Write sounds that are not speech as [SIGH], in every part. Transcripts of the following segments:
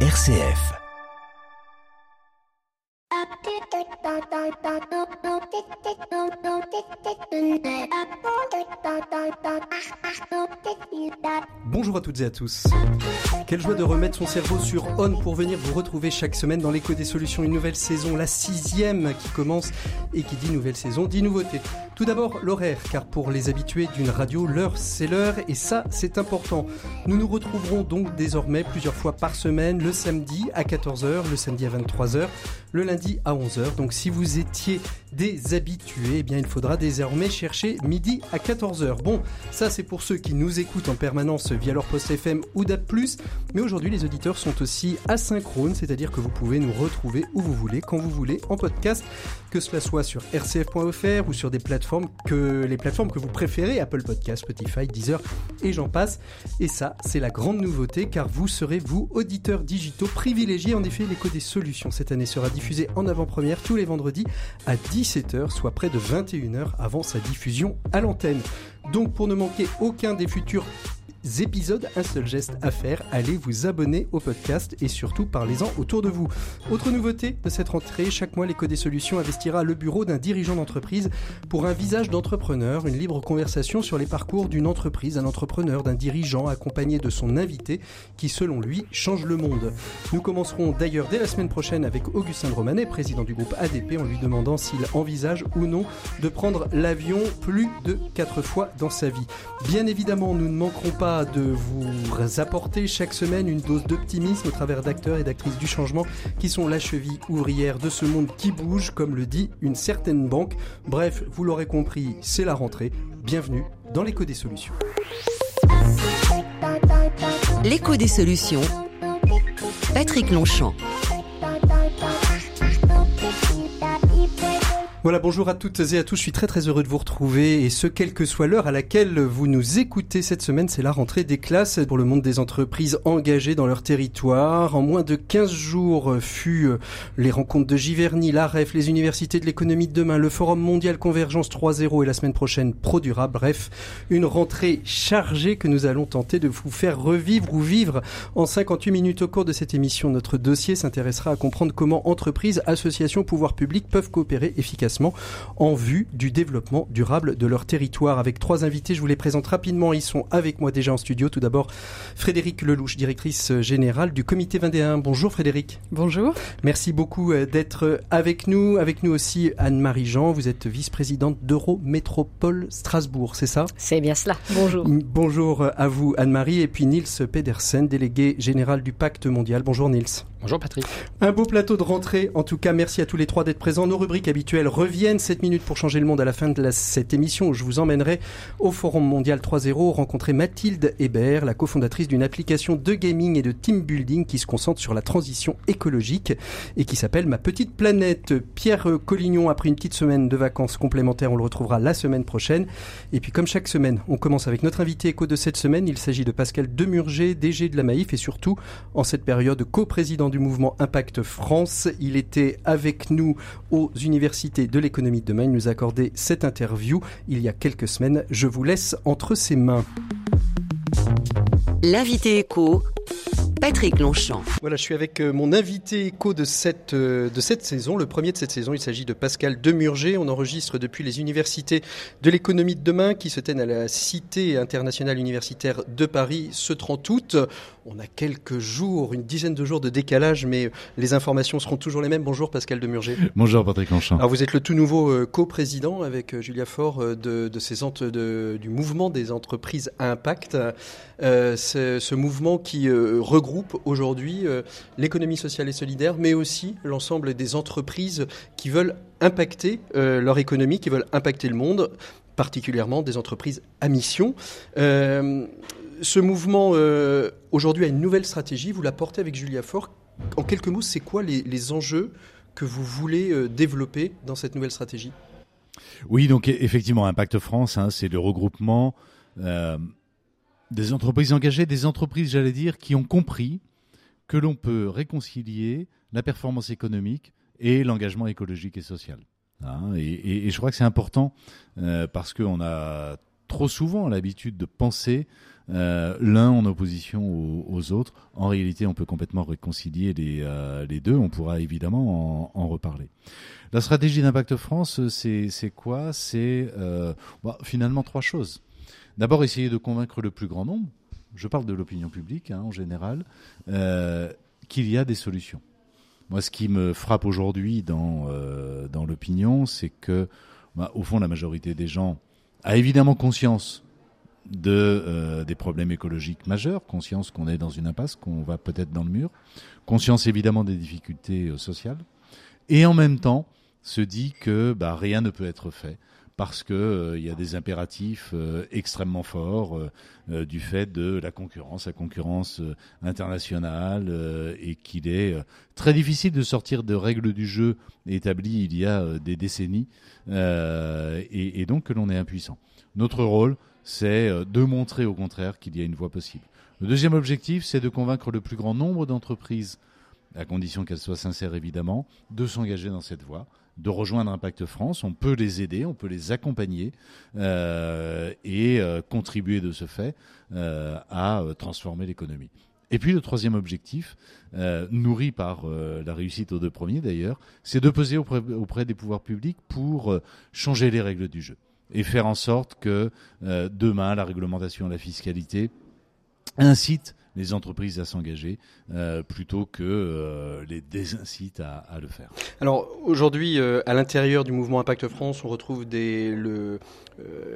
RCF. Bonjour à toutes et à tous. Quelle joie de remettre son cerveau sur On pour venir vous retrouver chaque semaine dans l'écho des solutions. Une nouvelle saison, la sixième qui commence et qui dit nouvelle saison dit nouveauté. Tout d'abord l'horaire, car pour les habitués d'une radio, l'heure c'est l'heure et ça c'est important. Nous nous retrouverons donc désormais plusieurs fois par semaine, le samedi à 14h, le samedi à 23h, le lundi à 11h. Donc si vous étiez des habitués, eh bien il faudra désormais chercher midi à 14h. Bon, ça c'est pour ceux qui nous écoutent en permanence via leur poste FM ou DAP+, mais aujourd'hui les auditeurs sont aussi asynchrones, c'est-à-dire que vous pouvez nous retrouver où vous voulez, quand vous voulez, en podcast, que cela soit sur rcf.fr ou sur des plateformes que les plateformes que vous préférez, Apple Podcast, Spotify, Deezer et j'en passe. Et ça, c'est la grande nouveauté car vous serez vous auditeurs digitaux privilégiés. En effet, l'écho des solutions cette année sera diffusé en avant-première tous les vendredis à 17h, soit près de 21h avant sa diffusion à l'antenne. Donc pour ne manquer aucun des futurs épisodes, un seul geste à faire, allez vous abonner au podcast et surtout parlez-en autour de vous. Autre nouveauté de cette rentrée, chaque mois l'éco des solutions investira le bureau d'un dirigeant d'entreprise pour un visage d'entrepreneur, une libre conversation sur les parcours d'une entreprise, un entrepreneur, d'un dirigeant accompagné de son invité qui selon lui change le monde. Nous commencerons d'ailleurs dès la semaine prochaine avec Augustin de Romanet, président du groupe ADP, en lui demandant s'il envisage ou non de prendre l'avion plus de quatre fois dans sa vie. Bien évidemment, nous ne manquerons pas de vous apporter chaque semaine une dose d'optimisme au travers d'acteurs et d'actrices du changement qui sont la cheville ouvrière de ce monde qui bouge, comme le dit une certaine banque. Bref, vous l'aurez compris, c'est la rentrée. Bienvenue dans l'écho des solutions. L'écho des solutions. Patrick Longchamp. Voilà, bonjour à toutes et à tous. Je suis très très heureux de vous retrouver et ce, quelle que soit l'heure à laquelle vous nous écoutez cette semaine, c'est la rentrée des classes pour le monde des entreprises engagées dans leur territoire. En moins de 15 jours fut euh, les rencontres de Giverny, l'AREF, les universités de l'économie de demain, le Forum mondial Convergence 3.0 et la semaine prochaine Pro Durable. Bref, une rentrée chargée que nous allons tenter de vous faire revivre ou vivre en 58 minutes au cours de cette émission. Notre dossier s'intéressera à comprendre comment entreprises, associations, pouvoirs publics peuvent coopérer efficacement en vue du développement durable de leur territoire. Avec trois invités, je vous les présente rapidement. Ils sont avec moi déjà en studio. Tout d'abord, Frédéric Lelouch, directrice générale du comité 21. Bonjour Frédéric. Bonjour. Merci beaucoup euh, d'être avec nous. Avec nous aussi Anne-Marie Jean. Vous êtes vice-présidente d'Eurométropole Strasbourg, c'est ça? C'est bien cela. Bonjour. Bonjour à vous Anne-Marie et puis Niels Pedersen, délégué général du Pacte mondial. Bonjour Niels. Bonjour Patrick. Un beau plateau de rentrée. En tout cas, merci à tous les trois d'être présents. Nos rubriques habituelles reviennent 7 minutes pour changer le monde à la fin de cette émission où je vous emmènerai au Forum mondial 3.0 rencontrer Mathilde Hébert, la cofondatrice d'une application de gaming et de team building qui se concentre sur la transition écologique et qui s'appelle Ma Petite Planète. Pierre Collignon a pris une petite semaine de vacances complémentaires. On le retrouvera la semaine prochaine. Et puis, comme chaque semaine, on commence avec notre invité éco de cette semaine. Il s'agit de Pascal Demurger, DG de la Maïf et surtout, en cette période, co-président du mouvement Impact France. Il était avec nous aux universités de l'économie de demain. Il nous a accordé cette interview il y a quelques semaines. Je vous laisse entre ses mains. L'invité éco Patrick Longchamp. Voilà, je suis avec euh, mon invité éco de cette, euh, de cette saison, le premier de cette saison. Il s'agit de Pascal Demurger. On enregistre depuis les universités de l'économie de demain qui se tiennent à la Cité internationale universitaire de Paris ce 30 août. On a quelques jours, une dizaine de jours de décalage, mais les informations seront toujours les mêmes. Bonjour Pascal Demurger. Bonjour Patrick Longchamp. Alors vous êtes le tout nouveau euh, co-président avec Julia Faure de, de, ces de, du mouvement des entreprises à impact. Euh, ce mouvement qui regroupe groupe aujourd'hui euh, l'économie sociale et solidaire, mais aussi l'ensemble des entreprises qui veulent impacter euh, leur économie, qui veulent impacter le monde, particulièrement des entreprises à mission. Euh, ce mouvement aujourd'hui a une nouvelle stratégie, vous la portez avec Julia Fort. En quelques mots, c'est quoi les, enjeux que vous voulez développer dans cette nouvelle stratégie? Oui, donc effectivement, Impact France, hein, c'est le regroupement des entreprises engagées, des entreprises, j'allais dire, qui ont compris que l'on peut réconcilier la performance économique et l'engagement écologique et social. Hein, et, je crois que c'est important euh, parce qu'on a trop souvent l'habitude de penser euh, l'un en opposition aux, autres. En réalité, on peut complètement réconcilier les, euh, deux. On pourra évidemment en, reparler. La stratégie d'impact France, c'est quoi? C'est bah, finalement trois choses. D'abord, essayer de convaincre le plus grand nombre. Je parle de l'opinion publique hein, en général, euh, qu'il y a des solutions. Moi, ce qui me frappe aujourd'hui dans, euh, l'opinion, c'est que, bah, au fond, la majorité des gens a évidemment conscience euh, des problèmes écologiques majeurs, conscience qu'on est dans une impasse, qu'on va peut-être dans le mur, conscience évidemment des difficultés sociales, et en même temps se dit que bah, rien ne peut être fait parce que euh, il y a des impératifs euh, extrêmement forts euh, du fait de la concurrence, la concurrence internationale, et qu'il est très difficile de sortir de règles du jeu établies il y a des décennies, et, et donc que l'on est impuissant. Notre rôle, c'est de montrer au contraire qu'il y a une voie possible. Le deuxième objectif, c'est de convaincre le plus grand nombre d'entreprises, à condition qu'elles soient sincères évidemment, de s'engager dans cette voie de rejoindre Impact France. On peut les aider, on peut les accompagner euh, et euh, contribuer de ce fait euh, à transformer l'économie. Et puis le troisième objectif, nourri par la réussite aux deux premiers d'ailleurs, c'est de peser auprès, auprès, des pouvoirs publics pour changer les règles du jeu et faire en sorte que demain la réglementation la fiscalité incitent les entreprises à s'engager euh, plutôt que euh, les désincitent à, le faire. Alors aujourd'hui, euh, à l'intérieur du mouvement Impact France, on retrouve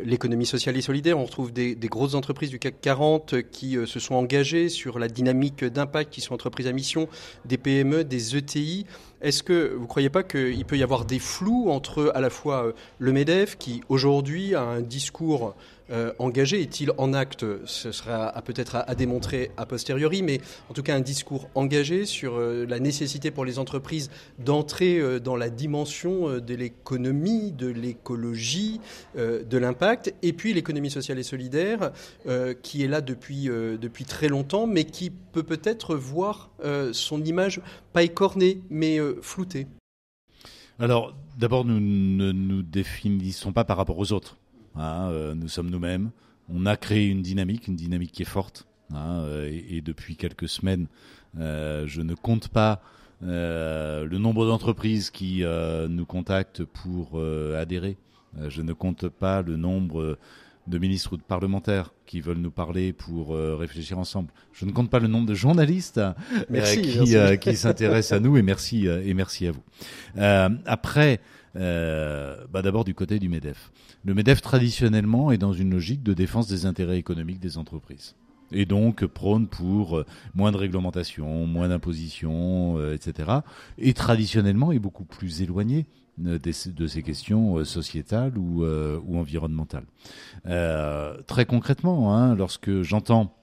l'économie sociale et solidaire, on retrouve des, des, grosses entreprises du CAC 40 qui se sont engagées sur la dynamique d'impact, qui sont entreprises à mission, des PME, des ETI. Est-ce que vous ne croyez pas qu'il peut y avoir des flous entre à la fois le MEDEF, qui aujourd'hui a un discours euh, engagé Est-il en acte? Ce sera peut-être à, démontrer a posteriori, mais en tout cas un discours engagé sur euh, la nécessité pour les entreprises d'entrer euh, dans la dimension de l'économie, de l'écologie, de l'impact, et puis l'économie sociale et solidaire, qui est là depuis, depuis très longtemps, mais qui peut peut-être voir son image pas écornée, mais floutée. Alors, d'abord, nous ne nous définissons pas par rapport aux autres. Hein, euh, nous sommes nous-mêmes. On a créé une dynamique, une dynamique qui est forte. Hein, euh, et, depuis quelques semaines, euh, je ne compte pas le nombre d'entreprises qui nous contactent pour adhérer. je ne compte pas le nombre de ministres ou de parlementaires qui veulent nous parler pour réfléchir ensemble. Je ne compte pas le nombre de journalistes qui, qui s'intéressent à nous et merci et merci à vous. après, bah D'abord du côté du MEDEF. Le MEDEF traditionnellement est dans une logique de défense des intérêts économiques des entreprises. Et donc prône pour euh, moins de réglementation, moins d'imposition, euh, etc. Et traditionnellement est beaucoup plus éloigné de, de ces questions sociétales ou, ou environnementales. très concrètement, hein, lorsque j'entends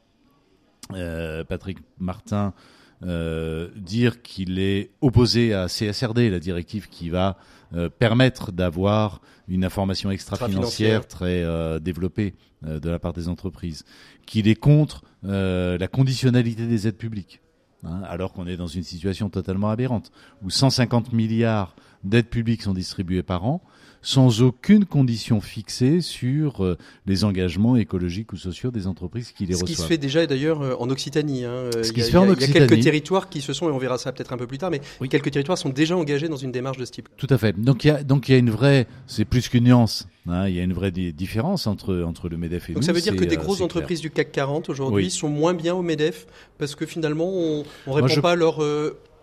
Patrick Martin dire qu'il est opposé à CSRD, la directive qui va euh, permettre d'avoir une information extra-financière très euh, développée euh, de la part des entreprises, qu'il est contre la conditionnalité des aides publiques. Hein, alors qu'on est dans une situation totalement aberrante, où 150 milliards d'aides publiques sont distribuées par an, sans aucune condition fixée sur euh, les engagements écologiques ou sociaux des entreprises qui les reçoivent. Ce qui se fait déjà d'ailleurs euh, en Occitanie. Hein. Ce qui se fait en Occitanie. Il y a quelques territoires qui se sont, et on verra ça peut-être un peu plus tard, mais oui. quelques territoires sont déjà engagés dans une démarche de ce type. Tout à fait. Donc il y a, donc il y a une vraie, c'est plus qu'une nuance. Hein, il y a une vraie différence entre, entre le MEDEF et Donc nous. ça veut dire que des euh, grosses entreprises du CAC 40 aujourd'hui sont moins bien au MEDEF parce que finalement on ne répond pas à leur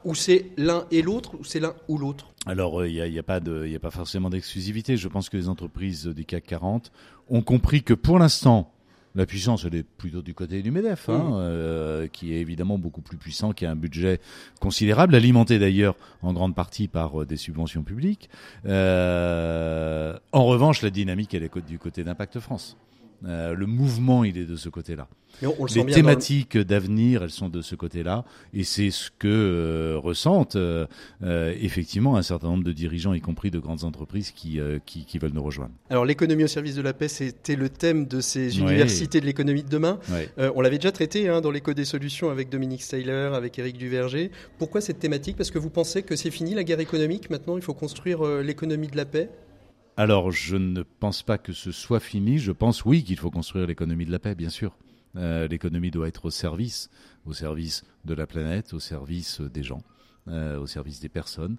ou c'est l'un et l'autre, ou c'est l'un ou l'autre Alors, il euh, n'y a, a, pas de, y a pas forcément d'exclusivité. Je pense que les entreprises du CAC 40 ont compris que pour l'instant, la puissance, elle est plutôt du côté du MEDEF, hein, mmh. euh, qui est évidemment beaucoup plus puissant, qui a un budget considérable, alimenté d'ailleurs en grande partie par euh, des subventions publiques. Euh, en revanche, la dynamique, elle est du côté d'Impact France. Euh, le mouvement, il est de ce côté-là. Les thématiques d'avenir, elles sont de ce côté-là, et c'est ce que euh, ressentent euh, effectivement un certain nombre de dirigeants, y compris de grandes entreprises, qui, qui, veulent nous rejoindre. Alors l'économie au service de la paix, c'était le thème de ces universités de l'économie de demain. on l'avait déjà traité hein, dans l'éco des solutions avec Dominique Steyler, avec Éric Duverger. Pourquoi cette thématique? Parce que vous pensez que c'est fini la guerre économique, maintenant il faut construire l'économie de la paix? Alors, je ne pense pas que ce soit fini. Je pense, oui, qu'il faut construire l'économie de la paix, bien sûr. L'économie doit être au service, au service de la planète, au service des gens, au service des personnes.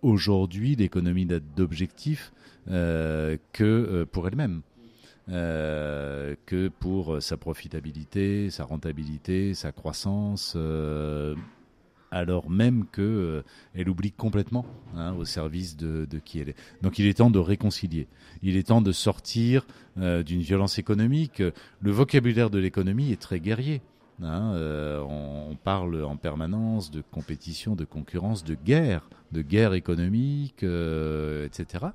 Aujourd'hui, l'économie n'a d'objectif que pour elle-même. Euh, que pour sa profitabilité, sa rentabilité, sa croissance, euh, alors même que euh, oublie complètement hein, au service de, qui elle est. Donc il est temps de réconcilier. Il est temps de sortir d'une violence économique. Le vocabulaire de l'économie est très guerrier. Hein, euh, on, parle en permanence de compétition, de concurrence, de guerre, de guerre économique, euh, etc.,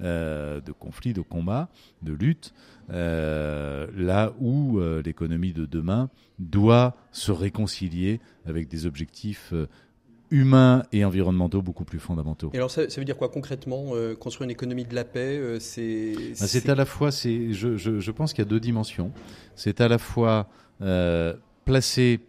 euh, de conflits, de combats, de luttes, là où l'économie de demain doit se réconcilier avec des objectifs humains et environnementaux beaucoup plus fondamentaux. Et alors ça, veut dire quoi concrètement Construire une économie de la paix, c'est... Ben, c'est à la fois, je, je, je pense qu'il y a deux dimensions. C'est à la fois placer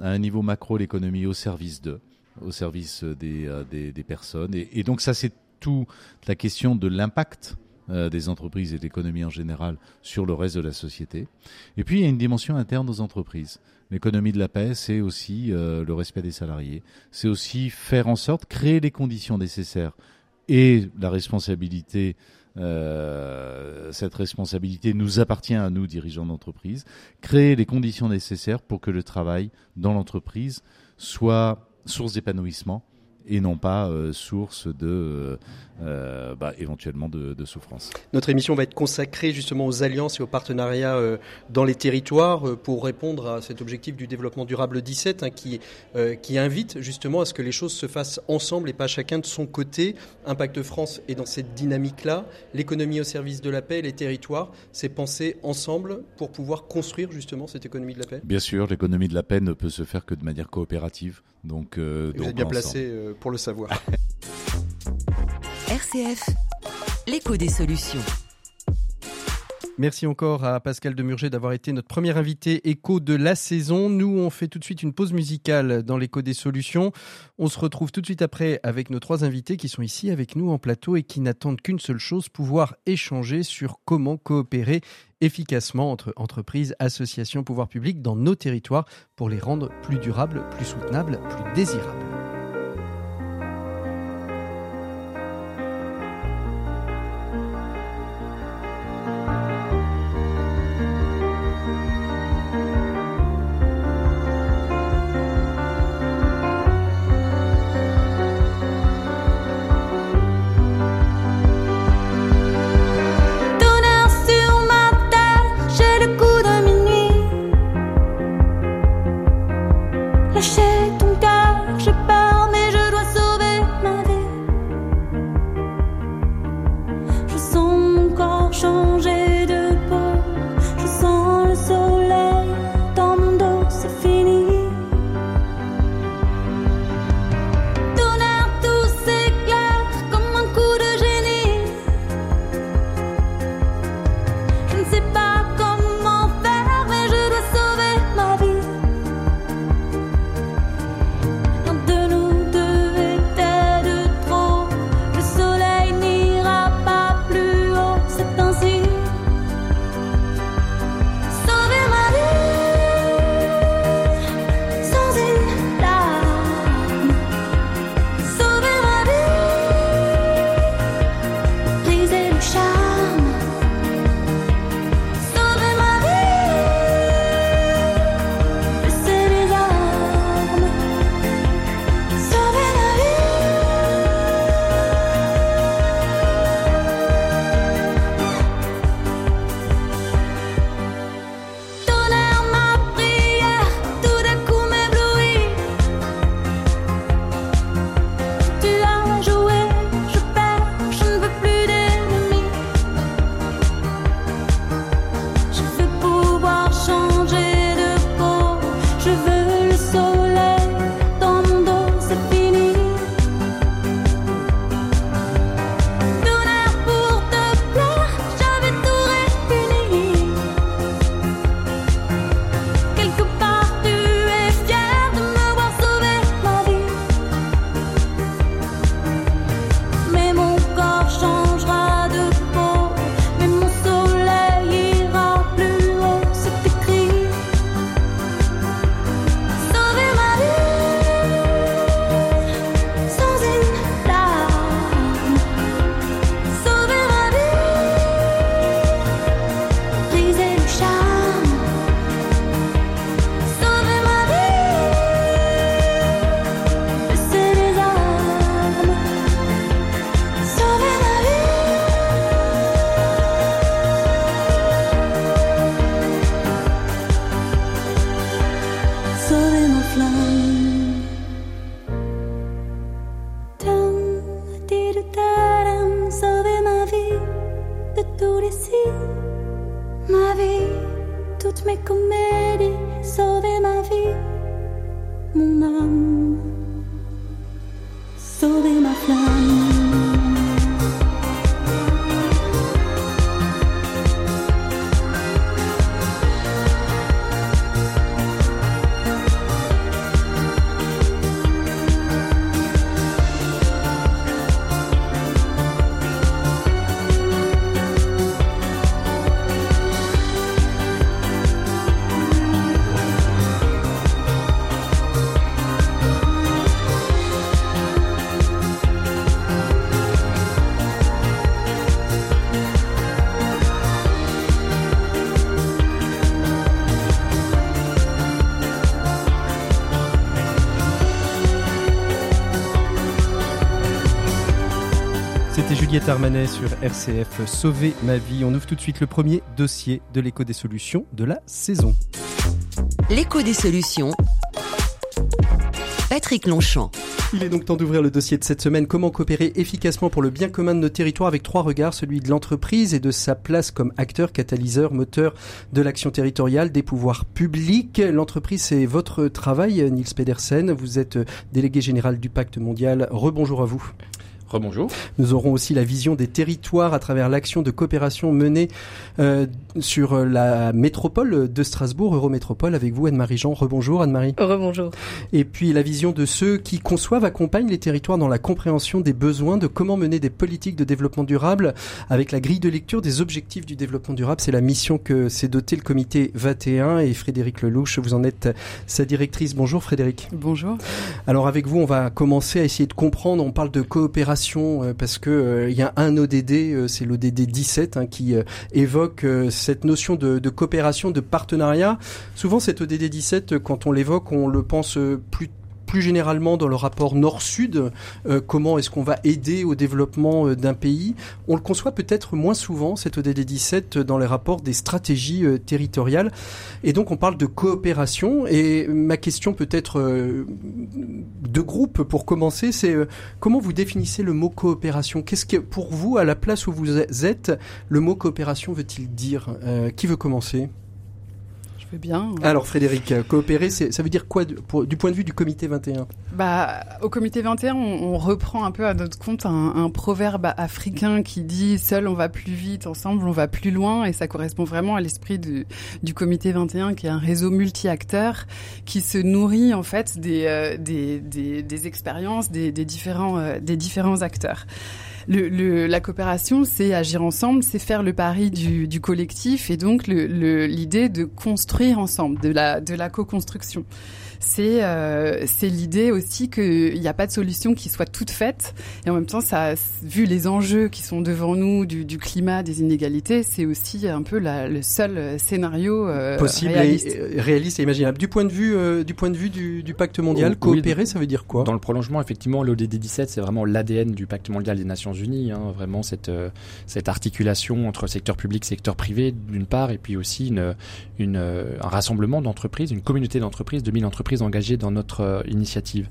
à un niveau macro l'économie au service de, au service des, euh, des, des personnes. Et, et, donc ça, c'est tout la question de l'impact euh, des entreprises et de l'économie en général sur le reste de la société. Et puis, il y a une dimension interne aux entreprises. L'économie de la paix, c'est aussi euh, le respect des salariés. C'est aussi faire en sorte, créer les conditions nécessaires et la responsabilité euh, cette responsabilité nous appartient à nous, dirigeants d'entreprise. Créer les conditions nécessaires pour que le travail dans l'entreprise soit source d'épanouissement et non pas source de euh, euh, bah, éventuellement de, de, souffrance. Notre émission va être consacrée justement aux alliances et aux partenariats dans les territoires pour répondre à cet objectif du développement durable 17 hein, qui, qui invite justement à ce que les choses se fassent ensemble et pas chacun de son côté. Impact France est dans cette dynamique-là. L'économie au service de la paix, les territoires, c'est penser ensemble pour pouvoir construire justement cette économie de la paix. Bien sûr, l'économie de la paix ne peut se faire que de manière coopérative. Donc, donc vous êtes bien placé pour le savoir. [LAUGHS] RCF, l'écho des solutions. Merci encore à Pascal Demurger d'avoir été notre premier invité écho de la saison. Nous, on fait tout de suite une pause musicale dans l'écho des solutions. On se retrouve tout de suite après avec nos trois invités qui sont ici avec nous en plateau et qui n'attendent qu'une seule chose, pouvoir échanger sur comment coopérer efficacement entre entreprises, associations, pouvoirs publics dans nos territoires pour les rendre plus durables, plus soutenables, plus désirables. C'était Juliette Armanet sur RCF Sauver ma vie. On ouvre tout de suite le premier dossier de l'écho des solutions de la saison. L'écho des solutions. Patrick Longchamp. Il est donc temps d'ouvrir le dossier de cette semaine. Comment coopérer efficacement pour le bien commun de nos territoires avec trois regards, celui de l'entreprise et de sa place comme acteur, catalyseur, moteur de l'action territoriale des pouvoirs publics. L'entreprise, c'est votre travail, Niels Pedersen. Vous êtes délégué général du Pacte mondial. Rebonjour à vous. Rebonjour. Nous aurons aussi la vision des territoires à travers l'action de coopération menée euh, sur la métropole de Strasbourg, Eurométropole, avec vous Anne-Marie Jean. Rebonjour Anne-Marie. Rebonjour. Et puis la vision de ceux qui conçoivent, accompagnent les territoires dans la compréhension des besoins, de comment mener des politiques de développement durable avec la grille de lecture des objectifs du développement durable. C'est la mission que s'est doté le comité 21 et Frédéric Lelouch, vous en êtes sa directrice. Bonjour Frédéric. Bonjour. Alors avec vous, on va commencer à essayer de comprendre. On parle de coopération euh, parce que euh, il y a un ODD, euh, c'est l'ODD 17, hein, qui évoque cette notion de, de, coopération, de partenariat. Souvent, cet ODD 17, quand on l'évoque, on le pense plus plus généralement dans le rapport nord-sud, euh, comment est-ce qu'on va aider au développement euh, d'un pays On le conçoit peut-être moins souvent, cet ODD 17, dans les rapports des stratégies euh, territoriales. Et donc on parle de coopération. Et ma question peut-être de groupe pour commencer, c'est comment vous définissez le mot coopération? Qu'est-ce que pour vous, à la place où vous êtes, le mot coopération veut-il dire? Qui veut commencer? Bien. Alors Frédéric, coopérer, ça veut dire quoi du, pour, du point de vue du comité 21 bah, Au comité 21, on, on, reprend un peu à notre compte un, un, proverbe africain qui dit « seul on va plus vite, ensemble on va plus loin » et ça correspond vraiment à l'esprit du, du comité 21 qui est un réseau multi-acteurs qui se nourrit en fait des, euh, des, des, des expériences des, des, différents, euh, des différents acteurs. Le, la coopération, c'est agir ensemble, c'est faire le pari du, du collectif et donc l'idée de construire ensemble, de la, de la co-construction c'est euh, c'est l'idée aussi qu'il n'y a pas de solution qui soit toute faite. Et en même temps ça vu les enjeux qui sont devant nous du, du climat des inégalités c'est aussi un peu la, le seul scénario euh, possible réaliste. Et, réaliste. et imaginable. Du point de vue euh, du point de vue du, du pacte mondial Oh, oui, coopérer ça veut dire quoi? Dans le prolongement effectivement l'ODD 17 c'est vraiment l'ADN du pacte mondial des Nations Unies hein, vraiment cette euh, cette articulation entre secteur public secteur privé d'une part et puis aussi une, une un rassemblement d'entreprises une communauté d'entreprises 2000 entreprises engagées dans notre euh, initiative.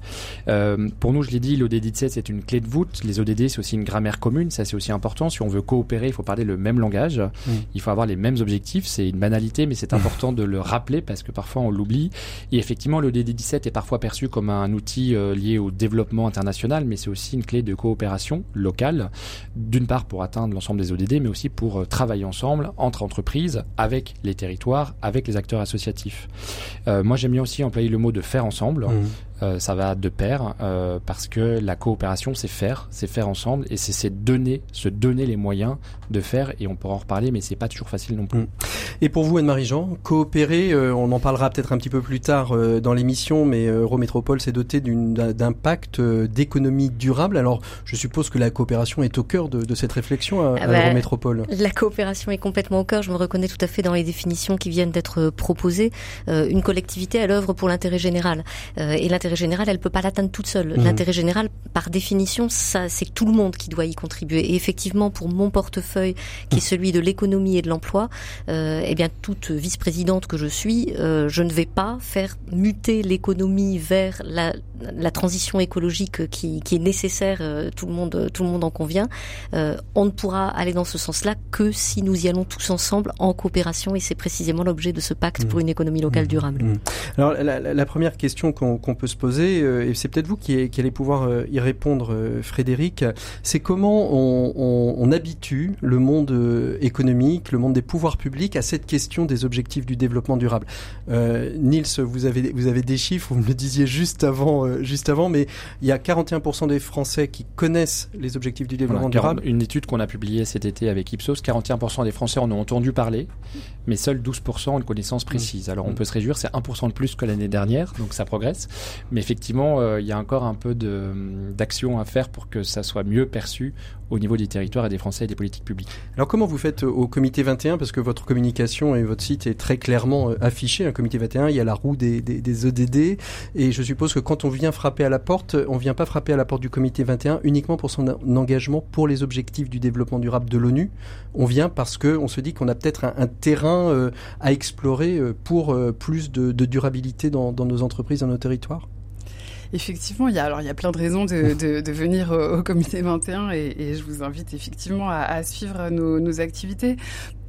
Euh, pour nous, je l'ai dit, l'ODD 17 c'est une clé de voûte. Les ODD c'est aussi une grammaire commune, ça c'est aussi important. Si on veut coopérer, il faut parler le même langage, Mmh. il faut avoir les mêmes objectifs. C'est une banalité, mais c'est important de le rappeler parce que parfois on l'oublie. Et effectivement, l'ODD 17 est parfois perçu comme un outil euh, lié au développement international, mais c'est aussi une clé de coopération locale. D'une part pour atteindre l'ensemble des ODD, mais aussi pour travailler ensemble entre entreprises, avec les territoires, avec les acteurs associatifs. Euh, moi, j'aime bien aussi employer le mot de faire ensemble. Mmh. Euh, ça va de pair euh, parce que la coopération c'est faire, c'est faire ensemble et c'est c'est donner, se donner les moyens de faire et on pourra en reparler mais c'est pas toujours facile non plus. Mm. Et pour vous Anne-Marie Jean, coopérer, euh, on en parlera peut-être un petit peu plus tard euh, dans l'émission, mais euh, Eurométropole s'est doté d'une- d'un pacte euh, d'économie durable. Alors je suppose que la coopération est au cœur de, de cette réflexion à, Ah à bah, Eurométropole. La coopération est complètement au cœur. Je me reconnais tout à fait dans les définitions qui viennent d'être proposées. Euh, une collectivité à l'œuvre pour l'intérêt général. Euh, et l'intérêt l'intérêt général, elle peut pas l'atteindre toute seule. Mhm. L'intérêt général, par définition, ça, c'est tout le monde qui doit y contribuer. Et effectivement, pour mon portefeuille, qui est celui de l'économie et de l'emploi, euh, eh bien, toute vice-présidente que je suis, euh, je ne vais pas faire muter l'économie vers la, la transition écologique qui, qui est nécessaire. euh, tout le monde, tout le monde en convient. On ne pourra aller dans ce sens-là que si nous y allons tous ensemble en coopération. Et c'est précisément l'objet de ce pacte Mhm. pour une économie locale durable. Alors la, la- la première question qu'on qu'on peut se poser, euh, et c'est peut-être vous qui, qui allez pouvoir euh, y répondre, euh, Frédéric, c'est comment on, on- on habitue le monde économique, le monde des pouvoirs publics à cette question des objectifs du développement durable. Euh, Nils, vous avez, vous avez des chiffres, vous me le disiez juste avant, euh, juste avant, mais il y a 41% des Français qui connaissent les objectifs du développement Voilà, durable. Une étude qu'on a publiée cet été avec Ipsos, 41% des Français en ont entendu parler, mais seuls 12% ont une connaissance précise. Alors on Mm. peut se réjouir, c'est 1% de plus que l'année dernière, donc ça progresse. Mais effectivement, euh, il y a encore un peu de- d'action à faire pour que ça soit mieux perçu au niveau des territoires et des Français et des politiques publiques. Alors comment vous faites euh, au comité 21 parce que votre communication et votre site est très clairement euh, affiché. Un comité 21, il y a la roue des, des, des EDD et je suppose que quand on vient frapper à la porte, on vient pas frapper à la porte du comité 21 uniquement pour son en- engagement pour les objectifs du développement durable de l'ONU. On vient parce que on se dit qu'on a peut-être un, un terrain euh, à explorer euh, pour euh, plus de, durabilité dans, nos entreprises, dans nos territoires? Effectivement, il y a alors il y a plein de raisons de, venir au, comité 21 et, je vous invite effectivement à, suivre nos activités.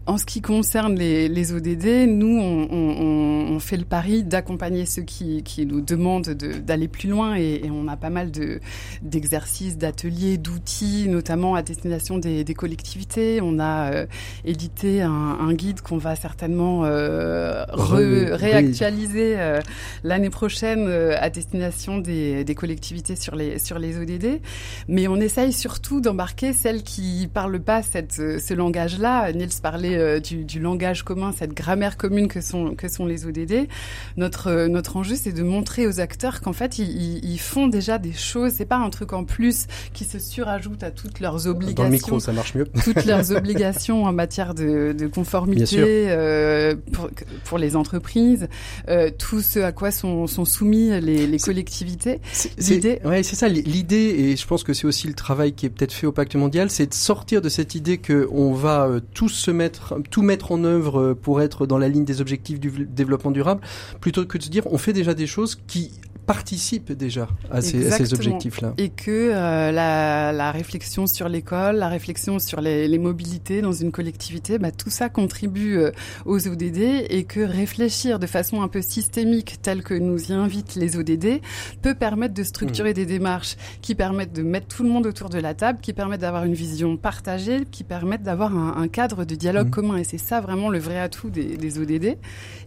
En ce qui concerne les, les ODD, nous, on, on, on fait le pari d'accompagner ceux qui, qui nous demandent de- d'aller plus loin et, et on a pas mal de d'exercices, d'ateliers, d'outils, notamment à destination des, des collectivités. On a euh, édité un, un guide qu'on va certainement euh, re- réactualiser euh, l'année prochaine euh, à destination des, des collectivités sur les sur les ODD. Mais on essaye surtout d'embarquer celles qui parlent pas cette, ce langage-là. Niels parlait euh, du, du langage commun, cette grammaire commune que sont que sont les ODD. Notre euh, notre enjeu, c'est de montrer aux acteurs qu'en fait, ils, font déjà des choses. C'est pas un truc en plus qui se surajoute à toutes leurs obligations Dans le micro, ça marche mieux. toutes [LAUGHS] leurs obligations en matière de, conformité euh, pour, pour les entreprises, euh, tout ce à quoi sont, sont soumis les, collectivités. L'idée- ouais, c'est ça. L'idée, et je pense que c'est aussi le travail qui est peut-être fait au Pacte mondial, c'est de sortir de cette idée que on va tous se mettre, tout mettre en œuvre euh, pour être dans la ligne des objectifs du développement durable, plutôt que de se dire on fait déjà des choses qui participent déjà à ces, à ces Exactement. objectifs-là. Et que euh, la, la réflexion sur l'école, la réflexion sur les, les mobilités dans une collectivité, bah, tout ça contribue euh, aux ODD et que réfléchir de façon un peu systémique, telle que nous y invitent les ODD, peut permettre de structurer des démarches qui permettent de mettre tout le monde autour de la table, qui permettent d'avoir une vision partagée, qui permettent d'avoir un, un cadre de dialogue Mhm. commun. Et c'est ça vraiment le vrai atout des, des ODD.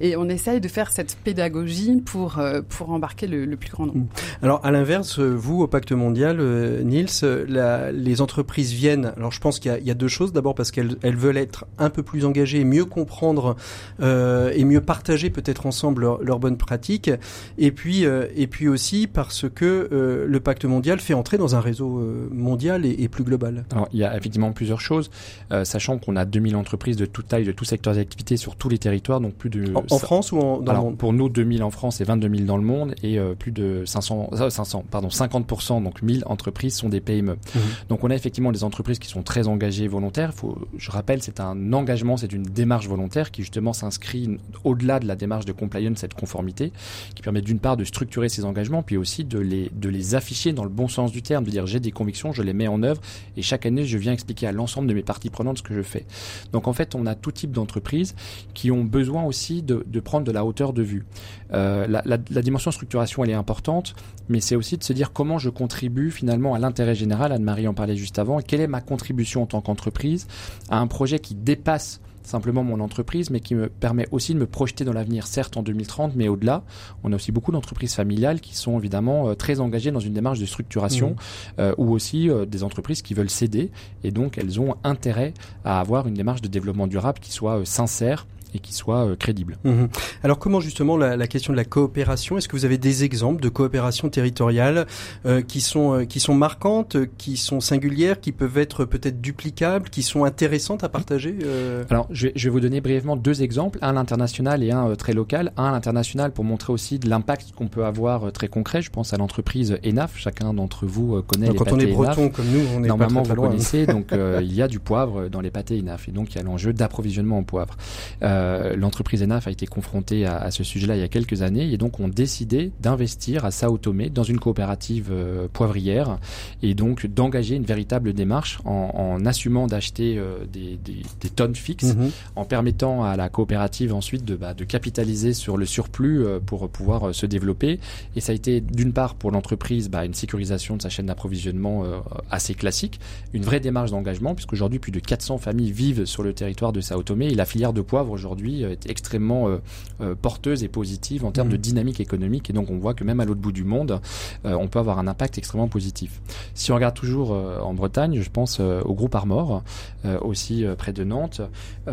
Et on essaye de faire cette pédagogie pour, euh, pour embarquer le, le plus grand nombre. Alors, à l'inverse, vous, au Pacte mondial, euh, Niels, euh, la- les entreprises viennent. Alors, je pense qu'il y, a- il y a deux choses. D'abord, parce qu'elles elles veulent être un peu plus engagées, mieux comprendre euh, et mieux partager peut-être ensemble leurs bonnes pratiques. Et puis, euh, et puis aussi parce que euh, le Pacte mondial fait entrer dans un réseau euh, mondial et, et plus global. Alors, il y a effectivement plusieurs choses, euh, sachant qu'on a 2000 entreprises de toute taille, de tous secteurs d'activité sur tous les territoires, donc plus de... En, en France ou en, dans Alors, le monde? pour nous, 2000 en France et 22 000 dans le monde, et plus de 500, euh, 500, pardon, 50%, donc 1000 entreprises sont des PME. Mhm. Donc, on a effectivement des entreprises qui sont très engagées, volontaires. Faut, je rappelle, c'est un engagement, c'est une démarche volontaire qui justement s'inscrit au-delà de la démarche de compliance, cette conformité, qui permet d'une part de structurer ces engagements, puis aussi de les, de les afficher dans le bon sens du terme, de dire j'ai des convictions, je les mets en œuvre, et chaque année, je viens expliquer à l'ensemble de mes parties prenantes ce que je fais. Donc, en fait, on a tout type d'entreprises qui ont besoin aussi de, de prendre de la hauteur de vue. Euh, la, la, la dimension structuration, elle est importante, mais c'est aussi de se dire comment je contribue finalement à l'intérêt général. Anne-Marie en parlait juste avant. Quelle est ma contribution en tant qu'entreprise à un projet qui dépasse simplement mon entreprise, mais qui me permet aussi de me projeter dans l'avenir, certes en 2030, mais au-delà. On a aussi beaucoup d'entreprises familiales qui sont évidemment euh, très engagées dans une démarche de structuration, Mmh. euh, ou aussi euh, des entreprises qui veulent céder, et donc elles ont intérêt à avoir une démarche de développement durable qui soit sincère et qui soit euh, crédible. Mhm. Alors comment justement la, la, question de la coopération? Est-ce que vous avez des exemples de coopération territoriale euh, qui sont euh, qui sont marquantes, qui sont singulières, qui peuvent être peut-être duplicables, qui sont intéressantes à partager euh? Alors je vais, je vais, vous donner brièvement deux exemples, un à l'international et un très local. Un à l'international pour montrer aussi de l'impact qu'on peut avoir très concret. Je pense à l'entreprise ENAF. Chacun d'entre vous connaît donc, les Quand on est breton ENAF. comme nous, on est Normalement, pas très, très vous loin. connaissez. donc [LAUGHS] il y a du poivre dans les pâtés ENAF et donc il y a l'enjeu d'approvisionnement en poivre. Euh, L'entreprise ENAF a été confrontée à, à ce sujet-là il y a quelques années et donc ont décidé d'investir à Sao Tomé dans une coopérative euh, poivrière et donc d'engager une véritable démarche en, en assumant d'acheter euh, des, des, des, tonnes fixes, Mhm. en permettant à la coopérative ensuite de, bah, de capitaliser sur le surplus euh, pour pouvoir euh, se développer. Et ça a été d'une part pour l'entreprise bah, une sécurisation de sa chaîne d'approvisionnement euh, assez classique, une vraie démarche d'engagement puisqu'aujourd'hui plus de 400 familles vivent sur le territoire de Sao Tomé et la filière de poivre aujourd'hui euh, est extrêmement euh, euh, porteuse et positive en termes de dynamique économique et donc on voit que même à l'autre bout du monde on peut avoir un impact extrêmement positif. Si on regarde toujours en Bretagne, je pense au groupe Armor, aussi près de Nantes, qui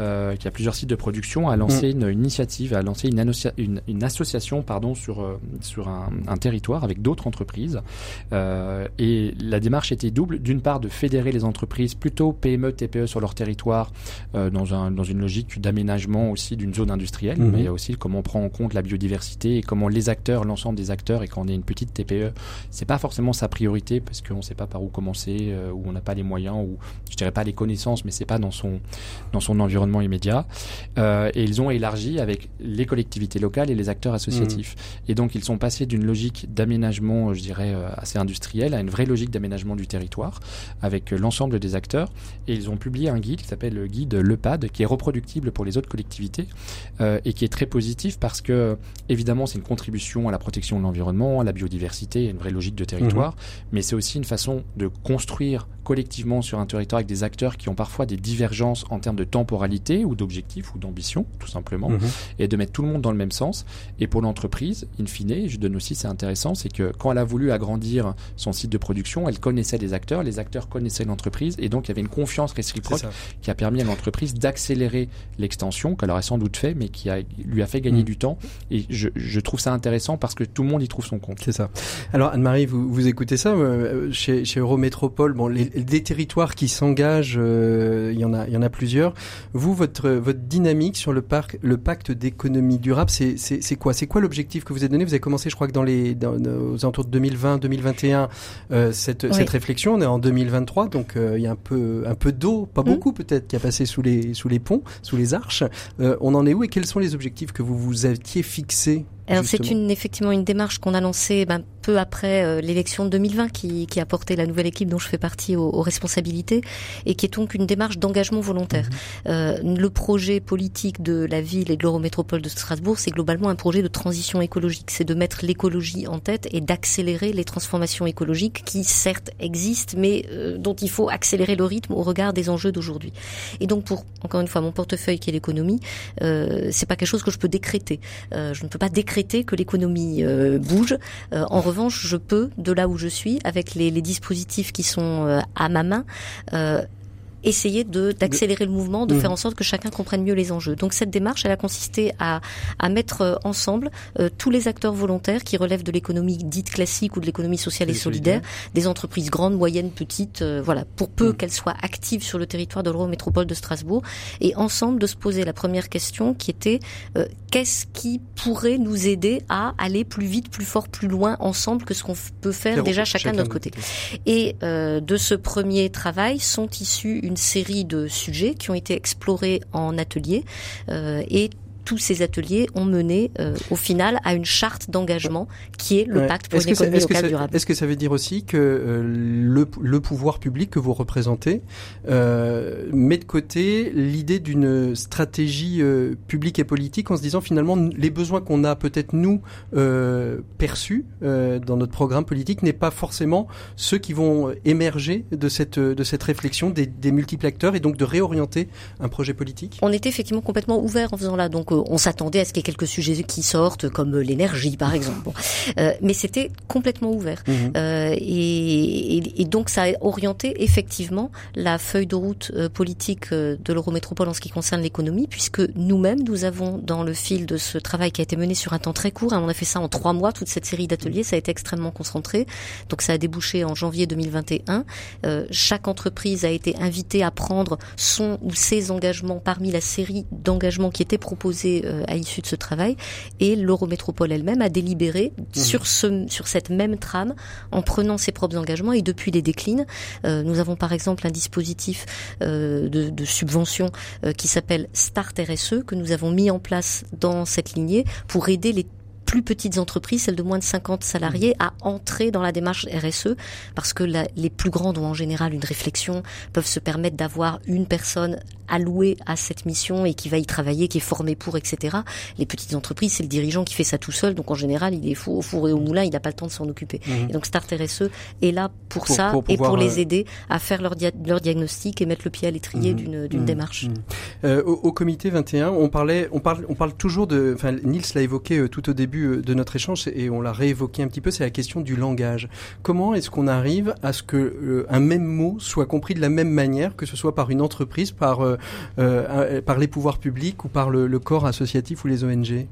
a plusieurs sites de production, a lancé une, une initiative, a lancé une, annocia- une, une association pardon sur sur un, un territoire avec d'autres entreprises. Euh, et la démarche était double. D'une part, de fédérer les entreprises plutôt PME, TPE sur leur territoire euh, dans, un, dans une logique d'aménagement aussi d'une zone industrielle. Mhm. Mais il y a aussi comment on prend en compte la biodiversité et comment les acteurs, l'ensemble des acteurs, et quand on est une petite TPE, c'est pas forcément sa priorité parce qu'on ne sait pas par où commencer, euh, ou on n'a pas les moyens, ou je dirais pas les connaissances, mais c'est pas dans son dans son environnement immédiat. Euh, et ils ont élargi avec les collectivités locales et les acteurs associatifs. Et donc ils sont passés d'une logique d'aménagement, je dirais, euh, assez industrielle à une vraie logique d'aménagement du territoire avec euh, l'ensemble des acteurs. Et ils ont publié un guide qui s'appelle le guide LEPAD, qui est reproductible pour les autres collectivités euh, et qui est très positif parce que évidemment c'est une contribution à la protection de l'environnement, à la biodiversité, une vraie logique de territoire, mais c'est aussi une façon de construire collectivement sur un territoire avec des acteurs qui ont parfois des divergences en termes de temporalité ou d'objectifs ou d'ambition, tout simplement, Mhm. et de mettre tout le monde dans le même sens. Et pour l'entreprise, in fine, je donne aussi, c'est intéressant, c'est que quand elle a voulu agrandir son site de production, elle connaissait les acteurs, les acteurs connaissaient l'entreprise, et donc il y avait une confiance réciproque qui a permis à l'entreprise d'accélérer l'extension qu'elle aurait sans doute fait, mais qui a, lui a fait gagner Mm. du temps. Et je, je trouve ça intéressant parce que tout le monde y trouve son compte. C'est ça. Alors Anne-Marie, vous, vous écoutez ça euh, chez, chez Eurométropole. Bon, les, des territoires qui s'engagent, euh, il y en a, il y en a plusieurs. Vous, votre votre dynamique sur le parc, le pacte d'économie durable, c'est c'est c'est quoi? C'est quoi l'objectif que vous avez donné? Vous avez commencé, je crois que dans les dans, aux alentours de 2020, 2021, euh, cette Oui. cette réflexion. On est en 2023, donc euh, il y a un peu un peu d'eau, pas Mm. beaucoup peut-être, qui a passé sous les sous les ponts, sous les arches. Euh, on en est où et quels sont les objectifs que vous vous aviez fixés? Alors c'est une effectivement une démarche qu'on a lancée ben, peu après euh, l'élection de 2020 qui, qui a porté la nouvelle équipe dont je fais partie aux, aux responsabilités et qui est donc une démarche d'engagement volontaire. Euh, le projet politique de la ville et de l'Eurométropole de Strasbourg, c'est globalement un projet de transition écologique. C'est de mettre l'écologie en tête et d'accélérer les transformations écologiques qui certes existent, mais euh, dont il faut accélérer le rythme au regard des enjeux d'aujourd'hui. Et donc pour encore une fois mon portefeuille qui est l'économie, euh, c'est pas quelque chose que je peux décréter. Euh, je ne peux pas décréter que l'économie euh, bouge. Euh, en revanche, je peux, de là où je suis, avec les, dispositifs qui sont euh, à ma main, essayer de d'accélérer le mouvement, de Mhm. faire en sorte que chacun comprenne mieux les enjeux. Donc cette démarche, elle a consisté à, à mettre euh, ensemble euh, tous les acteurs volontaires qui relèvent de l'économie dite classique ou de l'économie sociale et, solidaire, des entreprises grandes, moyennes, petites, euh, voilà, pour peu Mhm. qu'elles soient actives sur le territoire de l'Eurométropole de Strasbourg, et ensemble de se poser la première question qui était euh, qu'est-ce qui pourrait nous aider à aller plus vite, plus fort, plus loin ensemble que ce qu'on peut faire déjà chacun de notre côté. Et euh, de ce premier travail sont issus une série de sujets qui ont été explorés en atelier euh, et tous ces ateliers ont mené euh, au final à une charte d'engagement qui est le Ouais. pacte pour une ça- économie locale ça- durable. Est-ce que ça veut dire aussi que euh, le, le pouvoir public que vous représentez euh, met de côté l'idée d'une stratégie euh, publique et politique en se disant finalement les besoins qu'on a peut-être nous euh, perçus euh, dans notre programme politique n'est pas forcément ceux qui vont émerger de cette de cette réflexion des, des multiples acteurs et donc de réorienter un projet politique? On était effectivement complètement ouvert en faisant là. Donc donc on s'attendait à ce qu'il y ait quelques sujets qui sortent, comme l'énergie par exemple. Bon. mais c'était complètement ouvert. Mhm. Et, et, et, donc ça a orienté effectivement la feuille de route politique de l'Eurométropole en ce qui concerne l'économie, puisque nous-mêmes, nous avons dans le fil de ce travail qui a été mené sur un temps très court, hein, on a fait ça en trois mois, toute cette série d'ateliers, ça a été extrêmement concentré. Donc ça a débouché en janvier 2021. Euh, chaque entreprise a été invitée à prendre son ou ses engagements parmi la série d'engagements qui étaient proposés euh, à l'issue de ce travail. Et l'Eurométropole elle-même a délibéré Mmh. sur ce sur cette même trame en prenant ses propres engagements et depuis les décline. Euh, nous avons par exemple un dispositif euh, de, de, subvention qui s'appelle Start RSE que nous avons mis en place dans cette lignée pour aider les plus petites entreprises, celles de moins de 50 salariés, à entrer dans la démarche RSE, parce que la, les plus grandes ont en général une réflexion, peuvent se permettre d'avoir une personne allouée à cette mission et qui va y travailler, qui est formée pour, etc. Les petites entreprises, c'est le dirigeant qui fait ça tout seul, donc en général, il est fou, au four et au moulin, il n'a pas le temps de s'en occuper. Mhm. Et donc Start RSE est là pour, Pour- ça pour et pour les euh, aider à faire leur, dia- leur diagnostic et mettre le pied à l'étrier d'une d'une démarche. Euh, au, au comité 21, on parlait, on parle, on parle toujours de, enfin, Nils l'a évoqué euh, tout au début euh, de notre échange et on l'a réévoqué un petit peu, c'est la question du langage. Comment est-ce qu'on arrive à ce que euh, même mot soit compris de la même manière, que ce soit par une entreprise, par euh, les pouvoirs publics ou par le corps associatif ou les ONG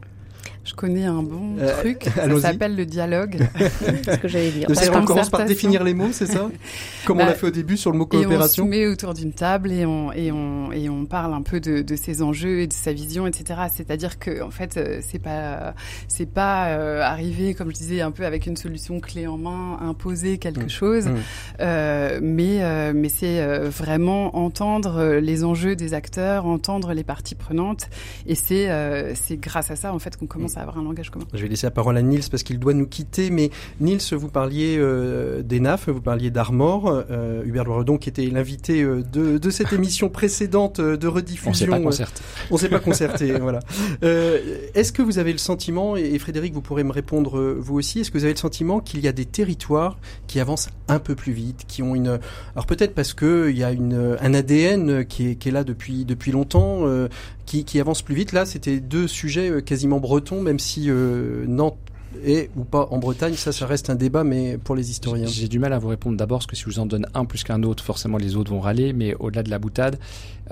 Je connais un bon Euh, truc, [LAUGHS] ça s'appelle le dialogue. [LAUGHS] C'est ce que j'allais dire. On commence par définir les mots, c'est ça [LAUGHS] Comme on Bah, l'a fait au début sur le mot Et on se coopération. met autour d'une table et on, et on, et on parle un peu de, de ses enjeux et de sa vision, etc. C'est-à-dire que, en fait, euh, c'est pas, c'est pas euh, arriver, comme je disais, un peu avec une solution clé en main, imposer quelque Mm. chose, Mm. euh, mais, mais c'est vraiment entendre les enjeux des acteurs, entendre les parties prenantes, et c'est, c'est grâce à ça, en fait, qu'on commence à avoir un langage commun. Je vais laisser la parole à Nils parce qu'il doit nous quitter. Mais Nils, vous parliez euh, d'ENAF, vous parliez d'Armor, euh, Hubert Loiredon qui était l'invité euh, de, de cette [LAUGHS] émission précédente euh, de rediffusion. On s'est pas euh, concerté. On s'est pas concerté, [LAUGHS] voilà. Euh, est-ce que vous avez le sentiment, et Frédéric, vous pourrez me répondre euh, vous aussi, est-ce que vous avez le sentiment qu'il y a des territoires qui avancent un peu plus vite, qui ont une, alors peut-être parce que il y a une, un ADN qui est, qui est là depuis depuis longtemps, euh, qui, qui avance plus vite. Là, c'était deux sujets euh, quasiment bretons, même si euh, Nantes est ou pas en Bretagne, ça, ça reste un débat, mais pour les historiens. J'ai du mal à vous répondre d'abord, parce que si je vous en donne un plus qu'un autre, forcément les autres vont râler, mais au-delà de la boutade,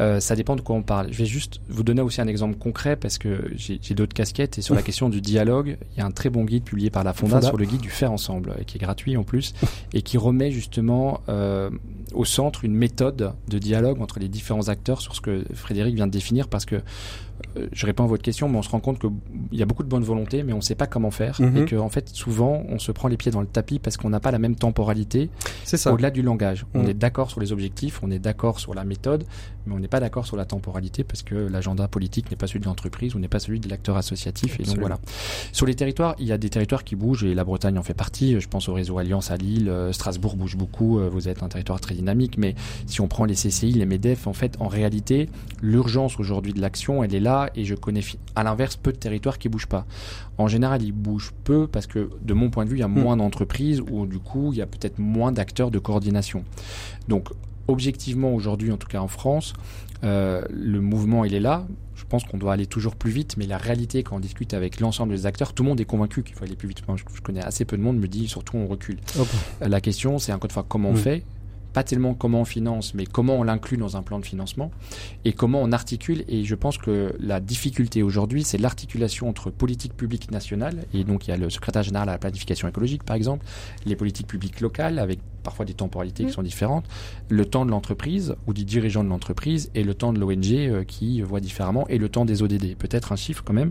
euh, ça dépend de quoi on parle. Je vais juste vous donner aussi un exemple concret, parce que j'ai d'autres casquettes, et sur la question du dialogue, il y a un très bon guide publié par la Fonda, Fonda. sur le guide du faire ensemble, euh, qui est gratuit en plus, et qui remet justement euh, au centre une méthode de dialogue entre les différents acteurs sur ce que Frédéric vient de définir, parce que je réponds à votre question, mais on se rend compte qu'il y a beaucoup de bonne volonté, mais on ne sait pas comment faire, Mhm. et que en fait, souvent, on se prend les pieds dans le tapis parce qu'on n'a pas la même temporalité au-delà du langage. On Mhm. est d'accord sur les objectifs, on est d'accord sur la méthode, mais on n'est pas d'accord sur la temporalité parce que l'agenda politique n'est pas celui de l'entreprise ou n'est pas celui de l'acteur associatif. Et donc voilà. Sur les territoires, il y a des territoires qui bougent et la Bretagne en fait partie. Je pense au réseau Alliance à Lille, euh, Strasbourg bouge beaucoup. euh, Vous êtes un territoire très dynamique, mais si on prend les CCI, les MEDEF, en fait, en réalité, l'urgence aujourd'hui de l'action, elle est là et je connais à l'inverse peu de territoires qui bougent pas. En général, ils bougent peu parce que, de mon point de vue, il y a Mm. moins d'entreprises ou du coup, il y a peut-être moins d'acteurs de coordination. Donc, objectivement, aujourd'hui, en tout cas en France, euh, le mouvement, il est là. Je pense qu'on doit aller toujours plus vite, mais la réalité, quand on discute avec l'ensemble des acteurs, tout le monde est convaincu qu'il faut aller plus vite. Moi, je, je connais assez peu de monde me dit surtout on recule. Euh, La question, c'est encore une fois comment on fait? Pas tellement comment on finance, mais comment on l'inclut dans un plan de financement et comment on articule. Et je pense que la difficulté aujourd'hui, c'est l'articulation entre politique publique nationale, et donc il y a le secrétaire général à la planification écologique, par exemple, les politiques publiques locales, avec parfois des temporalités qui sont différentes, le temps de l'entreprise ou du dirigeant de l'entreprise, et le temps de l'ONG euh, qui voit différemment, et le temps des ODD. Peut-être un chiffre quand même.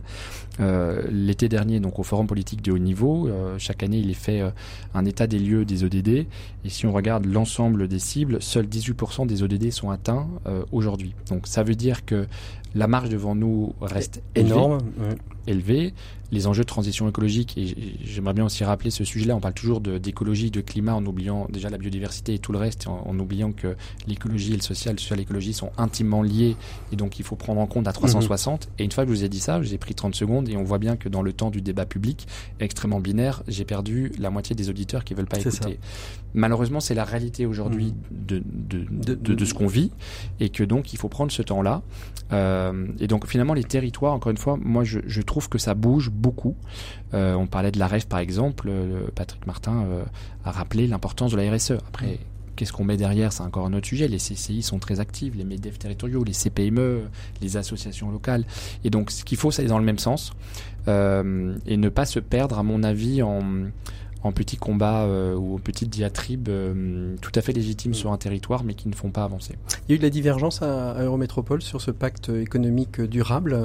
Euh, L'été dernier, donc au Forum politique de haut niveau, euh, chaque année, il est fait euh, un état des lieux des ODD. Et si on regarde l'ensemble des cibles, seuls 18% des ODD sont atteints euh, aujourd'hui. Donc ça veut dire que la marge devant nous reste élevée. Énorme. ouais. élevés, les enjeux de transition écologique, et j'aimerais bien aussi rappeler ce sujet-là, on parle toujours d'écologie, de, climat en oubliant déjà la biodiversité et tout le reste, en, en oubliant que l'écologie et le social, le social et l'écologie sont intimement liés, et donc il faut prendre en compte à 360. Mhm. Et une fois que je vous ai dit ça, j'ai pris 30 secondes, et on voit bien que dans le temps du débat public extrêmement binaire, j'ai perdu la moitié des auditeurs qui veulent pas écouter. Malheureusement, c'est la réalité aujourd'hui mhm. de, de, de, de, ce qu'on vit, et que donc il faut prendre ce temps-là. Euh, et donc finalement, les territoires, encore une fois, moi je, je trouve que ça bouge beaucoup. Euh, on parlait de la REF par exemple, euh, Patrick Martin euh, a rappelé l'importance de la RSE. Après, qu'est-ce qu'on met derrière, c'est encore un autre sujet. Les CCI sont très actifs, les MEDEF territoriaux, les CPME, les associations locales. Et donc ce qu'il faut, c'est aller dans le même sens et ne pas se perdre, à mon avis, en en petits combats ou en petites diatribes tout à fait légitimes sur un territoire mais qui ne font pas avancer. Il y a eu de la divergence à Eurométropole sur ce pacte économique durable?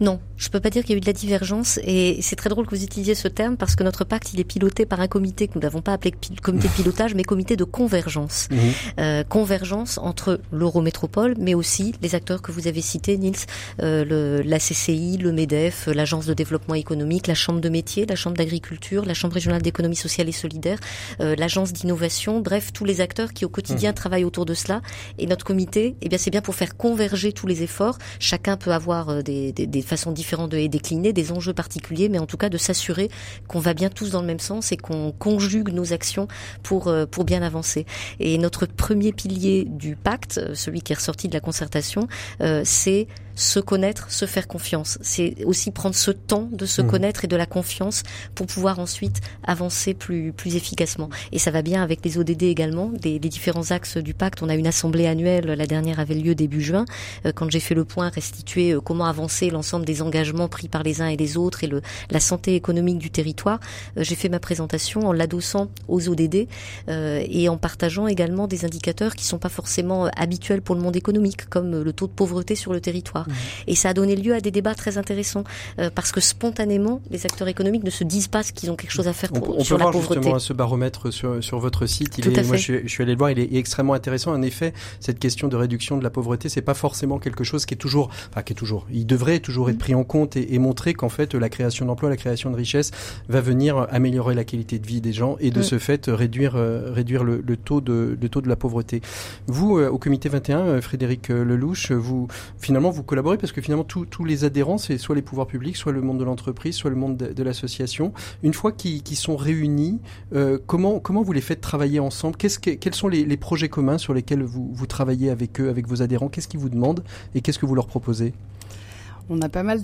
Non, je peux pas dire qu'il y a eu de la divergence et c'est très drôle que vous utilisiez ce terme parce que notre pacte il est piloté par un comité que nous n'avons pas appelé comité de pilotage mais comité de convergence. Mhm. Euh, convergence entre l'Eurométropole mais aussi les acteurs que vous avez cités, Nils, euh, le, la CCI, le MEDEF, l'Agence de développement économique, la Chambre de métier, la Chambre d'agriculture, la Chambre régionale d'économie sociale et solidaire, euh, l'Agence d'innovation, bref tous les acteurs qui au quotidien mhm. travaillent autour de cela et notre comité, eh bien c'est bien pour faire converger tous les efforts. Chacun peut avoir euh, des, des, des façon différente de les décliner, des enjeux particuliers, mais en tout cas de s'assurer qu'on va bien tous dans le même sens et qu'on conjugue nos actions pour euh, pour bien avancer. Et notre premier pilier du pacte, euh, celui qui est ressorti de la concertation, euh, c'est se connaître, se faire confiance. C'est aussi prendre ce temps de se mmh. connaître et de la confiance pour pouvoir ensuite avancer plus plus efficacement. Et ça va bien avec les ODD également, des, des différents axes du pacte. On a une assemblée annuelle, la dernière avait lieu début juin, euh, quand j'ai fait le point restituer euh, comment avancer l'ensemble des engagements pris par les uns et les autres et le la santé économique du territoire. Euh, j'ai fait ma présentation en l'adossant aux ODD et en partageant également des indicateurs qui sont pas forcément habituels pour le monde économique, comme le taux de pauvreté sur le territoire. Et ça a donné lieu à des débats très intéressants euh, parce que spontanément, les acteurs économiques ne se disent pas qu'ils ont quelque chose à faire pour, on, sur peut la voir pauvreté. justement ce baromètre sur, sur votre site. Il est, moi, je, suis allé le voir. Il est extrêmement intéressant. En effet, cette question de réduction de la pauvreté, c'est pas forcément quelque chose qui est toujours, enfin, qui est toujours, il devrait toujours être pris en compte et, et montrer qu'en fait, la création d'emplois, la création de richesse va venir améliorer la qualité de vie des gens et de mm. ce fait réduire, euh, réduire le, le, taux de, le taux de la pauvreté. Vous, euh, au comité 21, Frédéric Lelouch, vous, finalement, vous collaborez parce que finalement tous les adhérents, c'est soit les pouvoirs publics, soit le monde de l'entreprise, soit le monde de, l'association. Une fois qu'ils sont réunis, euh, comment vous les faites travailler ensemble? Quels sont les, les, projets communs sur lesquels vous, vous travaillez avec eux, avec vos adhérents? Qu'est-ce qu'ils vous demandent? Et qu'est-ce que vous leur proposez? On a pas mal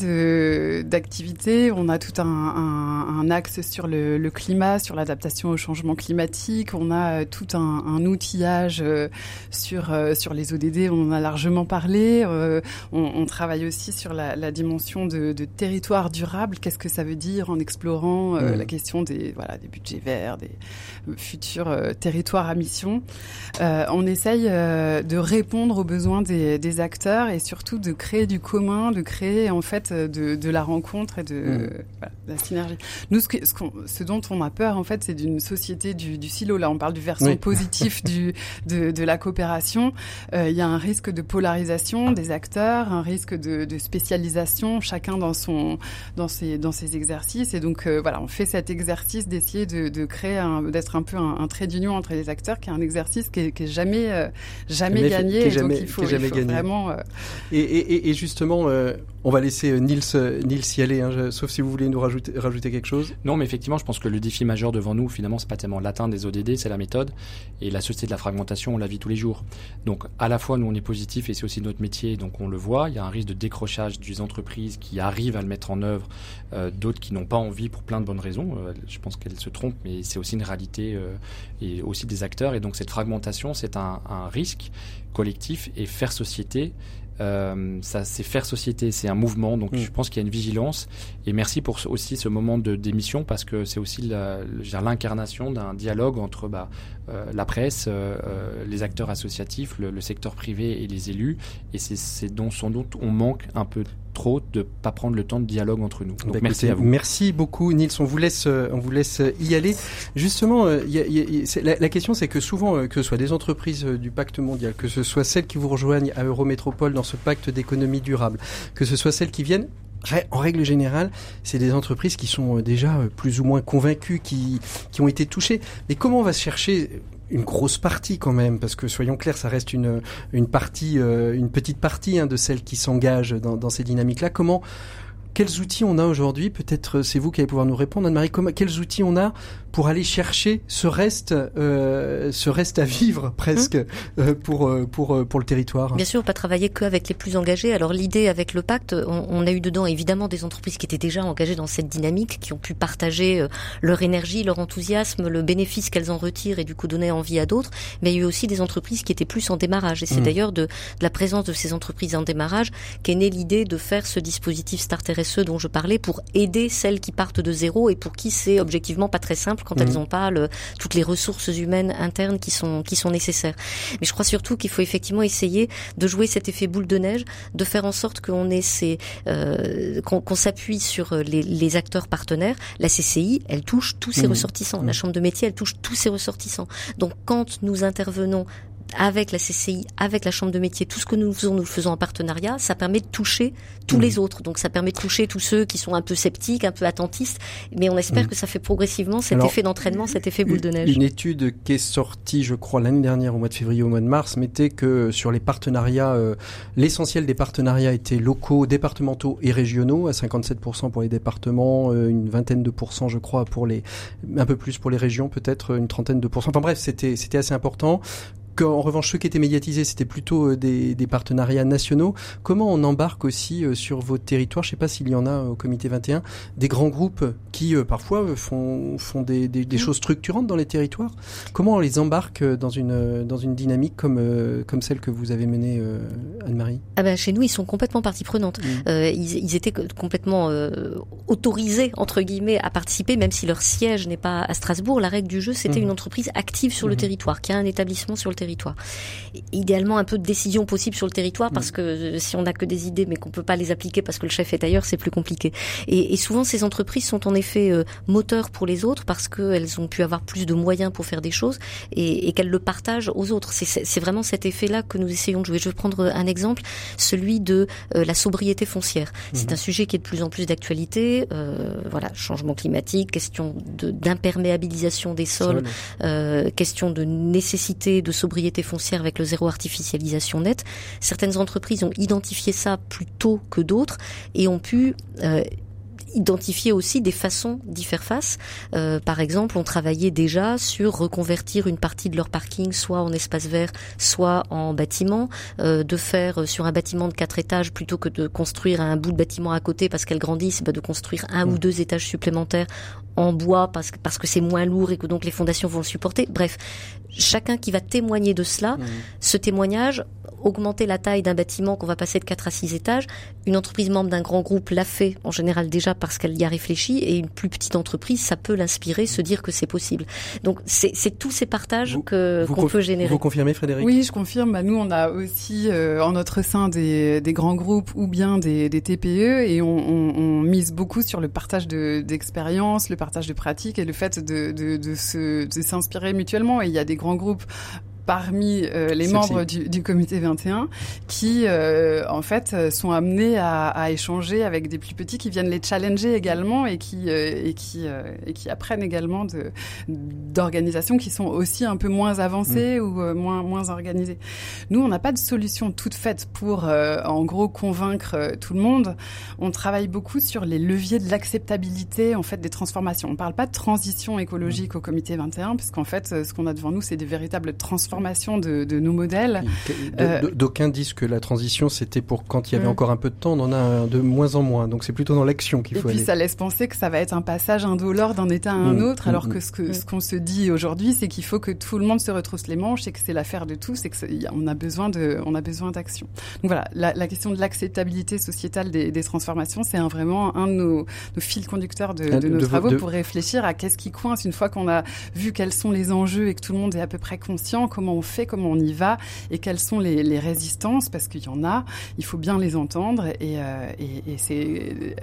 d'activités. On a tout un, un, un axe sur le, le climat, sur l'adaptation au changement climatique. On a euh, tout un, un outillage euh, sur euh, sur les ODD. On en a largement parlé. On, on travaille aussi sur la, la dimension de, de, territoire durable. Qu'est-ce que ça veut dire en explorant mmh. la question des voilà des budgets verts, des futurs territoires à mission? on essaye de répondre aux besoins des, des acteurs et surtout de créer du commun, de créer en fait de, de la rencontre et de, mm. voilà, la synergie. Nous, ce, que, ce, ce, dont on a peur en fait, c'est d'une société du, du, silo. Là, on parle du versant positif du, [LAUGHS] de, de, la coopération. Euh, il y a un risque de polarisation des acteurs, un risque de, de spécialisation, chacun dans son dans ses dans ses exercices. Et donc euh, voilà, on fait cet exercice d'essayer de, créer d'être un peu un, un, trait d'union entre les acteurs, qui est un exercice qui est, qui est jamais euh, jamais, gagné. Fait, jamais, donc il faut, il vraiment. Euh, et, et, et, justement on va laisser euh, Nils, euh, Nils y aller, hein, sauf si vous voulez nous rajouter, quelque chose. Non, mais effectivement, je pense que le défi majeur devant nous, finalement, c'est pas tellement l'atteinte des ODD, c'est la méthode. Et la société de la fragmentation, on la vit tous les jours. Donc, à la fois, nous, on est positif et c'est aussi notre métier, donc on le voit. Il y a un risque de décrochage des entreprises qui arrivent à le mettre en œuvre, euh, d'autres qui n'ont pas envie pour plein de bonnes raisons. Je pense qu'elles se trompent, mais c'est aussi une réalité et aussi des acteurs. Et donc, cette fragmentation, c'est un risque collectif et faire société euh, ça, c'est faire société, c'est un mouvement. Donc, mm. je pense qu'il y a une vigilance. Et merci pour aussi ce moment de démission parce que c'est aussi l'incarnation d'un dialogue entre bah, euh, la presse, euh, les acteurs associatifs, le, le, secteur privé et les élus. Et c'est dont sans doute on manque un peu trop de pas prendre le temps de dialogue entre nous. Donc, bah, merci écoutez, à vous. Merci beaucoup, Nils. On vous laisse, on vous laisse y aller. Justement, y a, y a, la, la, question, c'est que souvent, que ce soit des entreprises du pacte mondial, que ce soit celles qui vous rejoignent à Eurométropole dans ce pacte d'économie durable, que ce soit celles qui viennent en règle générale, c'est des entreprises qui sont déjà plus ou moins convaincues, qui, qui ont été touchées. Mais comment on va chercher une grosse partie quand même, parce que soyons clairs, ça reste une, une partie, une petite partie hein, de celles qui s'engagent dans, dans ces dynamiques-là. Comment quels outils on a aujourd'hui? Peut-être c'est vous qui allez pouvoir nous répondre, Anne-Marie. Quels outils on a pour aller chercher ce reste, euh, ce reste à vivre [LAUGHS] presque mmh. euh, pour euh, pour euh, pour le territoire. Bien sûr, pas travailler qu'avec les plus engagés. Alors l'idée avec le pacte, on, on, a eu dedans évidemment des entreprises qui étaient déjà engagées dans cette dynamique, qui ont pu partager leur énergie, leur enthousiasme, le bénéfice qu'elles en retirent et du coup donner envie à d'autres. Mais il y a eu aussi des entreprises qui étaient plus en démarrage. Et c'est mmh. d'ailleurs de, de, la présence de ces entreprises en démarrage qu'est née l'idée de faire ce dispositif Start RSE dont je parlais pour aider celles qui partent de zéro et pour qui c'est objectivement pas très simple quand elles n'ont mhm. pas le, toutes les ressources humaines internes qui sont qui sont nécessaires. Mais je crois surtout qu'il faut effectivement essayer de jouer cet effet boule de neige, de faire en sorte qu'on ait ces euh, qu'on s'appuie sur les, les, acteurs partenaires. La CCI, elle touche tous ses mhm. ressortissants. La mhm. chambre de métier, elle touche tous ses ressortissants. Donc quand nous intervenons avec la CCI, avec la Chambre de métier, tout ce que nous faisons, nous le faisons en partenariat, ça permet de toucher tous mmh. les autres. Donc ça permet de toucher tous ceux qui sont un peu sceptiques, un peu attentistes, mais on espère mmh. que ça fait progressivement cet effet d'entraînement, cet effet boule de neige. Une étude qui est sortie, je crois, l'année dernière, au mois de février, au mois de mars, mettait que sur les partenariats, euh, l'essentiel des partenariats étaient locaux, départementaux et régionaux, à 57% pour les départements, euh, une vingtaine de pourcents, je crois, pour les, un peu plus pour les régions, peut-être une trentaine de pourcents. Enfin bref, c'était, c'était assez important en revanche, ceux qui étaient médiatisés, c'était plutôt euh, des, des, partenariats nationaux. Comment on embarque aussi euh, sur vos territoires, je ne sais pas s'il y en a euh, au comité 21, des grands groupes qui parfois font, font des, des, des, mmh. choses structurantes dans les territoires Comment on les embarque dans une, dans une dynamique comme, comme celle que vous avez menée, Anne-Marie? Ah ben, Chez nous, ils sont complètement partie prenante. Mmh. ils, ils, étaient complètement autorisés, entre guillemets, à participer, même si leur siège n'est pas à Strasbourg. La règle du jeu, c'était mmh. une entreprise active sur le territoire, qui a un établissement sur le territoire territoire. Idéalement, un peu de décision possible sur le territoire parce mm. que euh, si on n'a que des idées mais qu'on peut pas les appliquer parce que le chef est ailleurs, c'est plus compliqué. Et, et, souvent, ces entreprises sont en effet euh, moteurs pour les autres parce qu'elles ont pu avoir plus de moyens pour faire des choses et, et qu'elles le partagent aux autres. C'est vraiment cet effet-là que nous essayons de jouer. Je vais prendre un exemple, celui de euh, la sobriété foncière. C'est mm-hmm. un sujet qui est de plus en plus d'actualité. Euh, voilà, changement climatique, question d'imperméabilisation des sols, euh, question de nécessité de sobriété foncière avec le zéro artificialisation nette. Certaines entreprises ont identifié ça plus tôt que d'autres et ont pu euh, identifier aussi des façons d'y faire face. Euh, par exemple, on travaillait déjà sur reconvertir une partie de leur parking soit en espace vert, soit en bâtiment, euh, de faire sur un bâtiment de quatre étages plutôt que de construire un bout de bâtiment à côté parce qu'elle grandit, bah de construire un ou mmh. deux étages supplémentaires en bois parce que parce que c'est moins lourd et que donc les fondations vont le supporter. Bref, chacun qui va témoigner de cela, mmh. ce témoignage, augmenter la taille d'un bâtiment qu'on va passer de 4 à 6 étages, une entreprise membre d'un grand groupe l'a fait en général déjà parce qu'elle y a réfléchi et une plus petite entreprise, ça peut l'inspirer, se dire que c'est possible. Donc c'est tous ces partages que qu'on peut générer. Vous confirmez Frédéric? Oui, je confirme. Bah, nous, on a aussi euh, en notre sein des, des, grands groupes ou bien des, des TPE et on, on, on, mise beaucoup sur le partage d'expériences, le partage de pratiques et le fait de, de, de s'inspirer mutuellement. Et il y a des grands groupes parmi euh, les membres du, du, comité 21 qui, euh, en fait, sont amenés à, à, échanger avec des plus petits qui viennent les challenger également et qui euh, et qui et qui apprennent également de d'organisations qui sont aussi un peu moins avancées mm. ou moins moins organisées. Nous, on n'a pas de solution toute faite pour, en gros, convaincre tout le monde. On travaille beaucoup sur les leviers de l'acceptabilité en fait des transformations. On parle pas de transition écologique mm. au comité 21 puisqu'en fait, ce qu'on a devant nous, c'est des véritables transformations de, de nos modèles. Euh, d'aucuns disent que la transition, c'était pour quand il y avait mm. encore un peu de temps, on en a de moins en moins. Donc c'est plutôt dans l'action qu'il faut aller. Et puis ça laisse penser que ça va être un passage indolore d'un état à un mm. autre, alors mm. que ce que ce qu'on se dit aujourd'hui, c'est qu'il faut que tout le monde se retrousse les manches et que c'est l'affaire de tous et que on a besoin de on a besoin d'action. Donc voilà, la, la question de l'acceptabilité sociétale des, des transformations, c'est un, vraiment un de nos, nos fils conducteurs de, de, nos travaux pour réfléchir à qu'est-ce qui coince une fois qu'on a vu quels sont les enjeux et que tout le monde est à peu près conscient, comment on fait, comment on y va et quelles sont les, résistances, parce qu'il y en a, il faut bien les entendre et, euh, c'est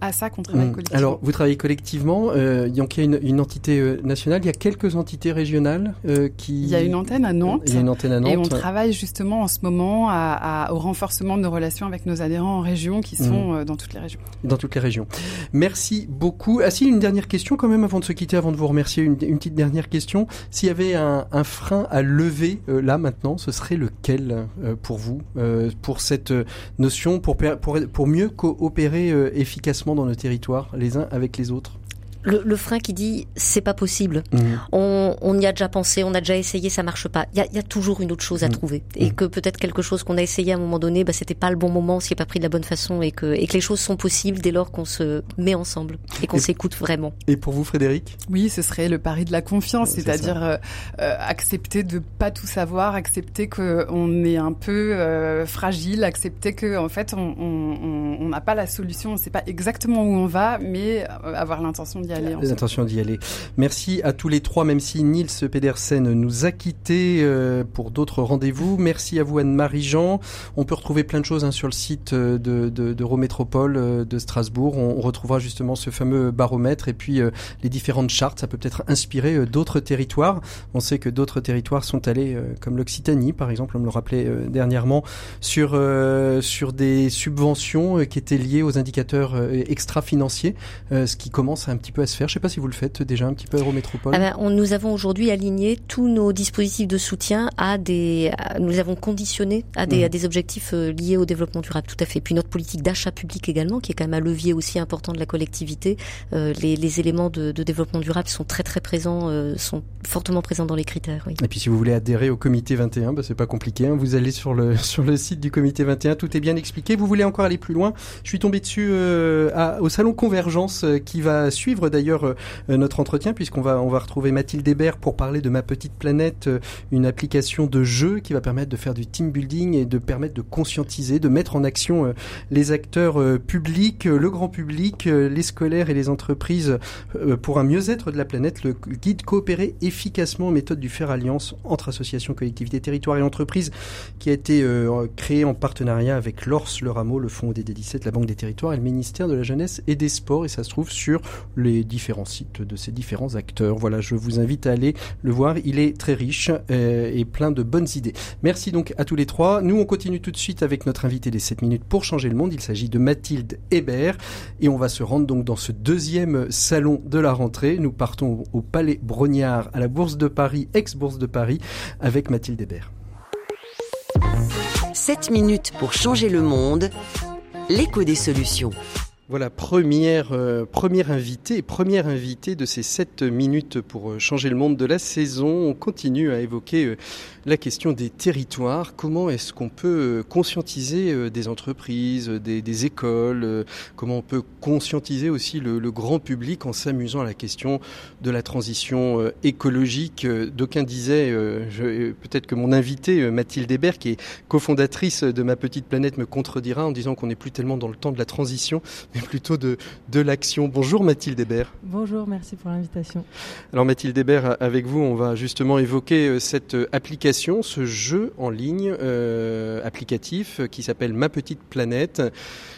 à ça qu'on travaille Mmh. collectivement. Alors, vous travaillez collectivement. Euh, donc, il y a une, une entité euh, nationale. Il y a quelques entités régionales euh, qui. il y a une antenne à Nantes. Il y a une antenne à Nantes. Et on travaille justement en ce moment à, à- au renforcement de nos relations avec nos adhérents en région qui sont euh, dans toutes les régions. dans toutes les régions. Merci beaucoup. Ah si, une dernière question quand même avant de se quitter, avant de vous remercier, une, une petite dernière question. S'il y avait un, un frein à lever là maintenant, ce serait lequel pour vous, pour cette notion, pour, pour, pour mieux coopérer euh, dans nos territoires, les uns avec les autres Le, le frein qui dit c'est pas possible. Mmh. On, on y a déjà pensé, on a déjà essayé, ça marche pas. Il y a, il y a toujours une autre chose à Mm. trouver. Et Mm. que peut-être quelque chose qu'on a essayé à un moment donné, bah, c'était pas le bon moment, s'il n'est pas pris de la bonne façon et que, et que les choses sont possibles dès lors qu'on se met ensemble et qu'on Et- s'écoute vraiment. Et pour vous, Frédéric? Oui, ce serait le pari de la confiance, C'est c'est-à-dire euh, euh, accepter de pas tout savoir, accepter qu'on est un peu euh, fragile, accepter que en fait on on- on- on n'a pas la solution, on ne sait pas exactement où on va, mais euh, avoir l'intention d'y aller. L'intention d'y aller. Merci à tous les trois, même si Nils Pedersen nous a quittés euh, pour d'autres rendez-vous. Merci à vous Anne-Marie Jean. On peut retrouver plein de choses hein, sur le site euh, de, de, d'Eurométropole euh, de Strasbourg. On, on retrouvera justement ce fameux baromètre et puis euh, les différentes chartes. Ça peut peut-être inspirer euh, d'autres territoires. On sait que d'autres territoires sont allés, euh, comme l'Occitanie par exemple, on me le rappelait dernièrement, sur, sur des subventions qui étaient liées aux indicateurs extra-financiers, ce qui commence un petit peu à se faire. Je sais pas si vous le faites déjà un petit peu Eurométropole. Ah ben, on, nous avons aujourd'hui aligné tous nos dispositifs de soutien à des, à- nous les avons conditionnés à des, Mhm. à des objectifs euh, liés au développement durable, tout à fait. Puis notre politique d'achat public également, qui est quand même un levier aussi important de la collectivité. Euh, les, les éléments de, de développement durable sont très très présents, euh, sont fortement présents dans les critères. Oui. Et puis si vous voulez adhérer au comité 21, bah, c'est pas compliqué. hein. Vous allez sur le [LAUGHS] sur le site du comité 21, tout est bien expliqué. Vous voulez encore aller plus loin? Je suis tombé dessus euh, à- au salon Convergence qui va suivre d'ailleurs euh, notre entretien puisqu'on va on va retrouver Mathilde Hébert pour parler de ma petite planète, euh, une application de jeu qui va permettre de faire du team building et de permettre de conscientiser, de mettre en action euh, les acteurs publics, le grand public, les scolaires et les entreprises pour un mieux-être de la planète. Le guide coopérer efficacement aux méthodes du faire alliance entre associations, collectivités, territoires et entreprises qui a été créé en partenariat avec l'ORS, le Rameau, le Fonds ODD 17, la Banque des Territoires et le ministère de la Jeunesse et des Sports. Et ça se trouve sur les différents sites de ces différents acteurs. Voilà, je vous invite à aller le voir. Il est très riche euh, et plein de bonnes idées. Merci donc à tous les trois. Nous, on continue tout de suite avec notre invité des 7 minutes pour changer le monde. Il s'agit de Mathilde Hébert et on va se rendre donc dans ce deuxième salon de la rentrée. Nous partons au Palais Brognard à la Bourse de Paris, ex-Bourse de Paris, avec Mathilde Hébert. 7 minutes pour changer le monde. L'écho des solutions. Voilà, première, euh, première invitée, première invitée de ces 7 minutes pour euh, changer le monde de la saison. On continue à évoquer euh, la question des territoires. Comment est-ce qu'on peut conscientiser des entreprises, des, écoles Comment on peut conscientiser aussi le, grand public en s'amusant à la question de la transition écologique D'aucuns disaient, peut-être que mon invitée Mathilde Hébert, qui est cofondatrice de Ma Petite Planète, me contredira en disant qu'on n'est plus tellement dans le temps de la transition, mais plutôt de, de l'action. Bonjour Mathilde Hébert. Bonjour, merci pour l'invitation. Alors Mathilde Hébert, avec vous, on va justement évoquer euh, cette euh, application, ce jeu en ligne euh, applicatif qui s'appelle Ma Petite Planète,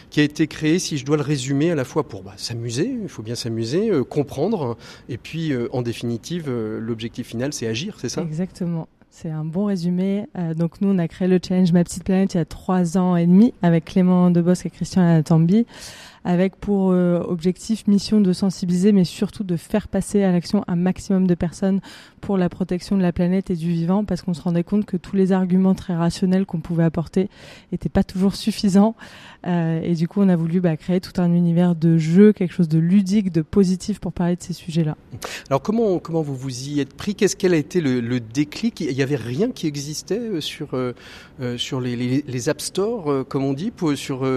qui a été créé, si je dois le résumer, à la fois pour bah, s'amuser, il faut bien s'amuser, euh, comprendre, et puis euh, en définitive, l'objectif final, c'est agir, c'est ça? Exactement. C'est un bon résumé. Euh, donc nous, on a créé le challenge Ma Petite Planète il y a trois ans et demi avec Clément Debosc et Christian Anatambi, avec pour euh, objectif, mission de sensibiliser, mais surtout de faire passer à l'action un maximum de personnes pour la protection de la planète et du vivant, parce qu'on se rendait compte que tous les arguments très rationnels qu'on pouvait apporter n'étaient pas toujours suffisants. Euh, et du coup, on a voulu bah, créer tout un univers de jeu, quelque chose de ludique, de positif pour parler de ces sujets-là. Alors comment comment vous vous y êtes pris? Qu'est-ce quel a été le, le déclic? Y avait rien qui existait euh, sur euh, euh, sur les, les, les app stores, comme on dit, pour sur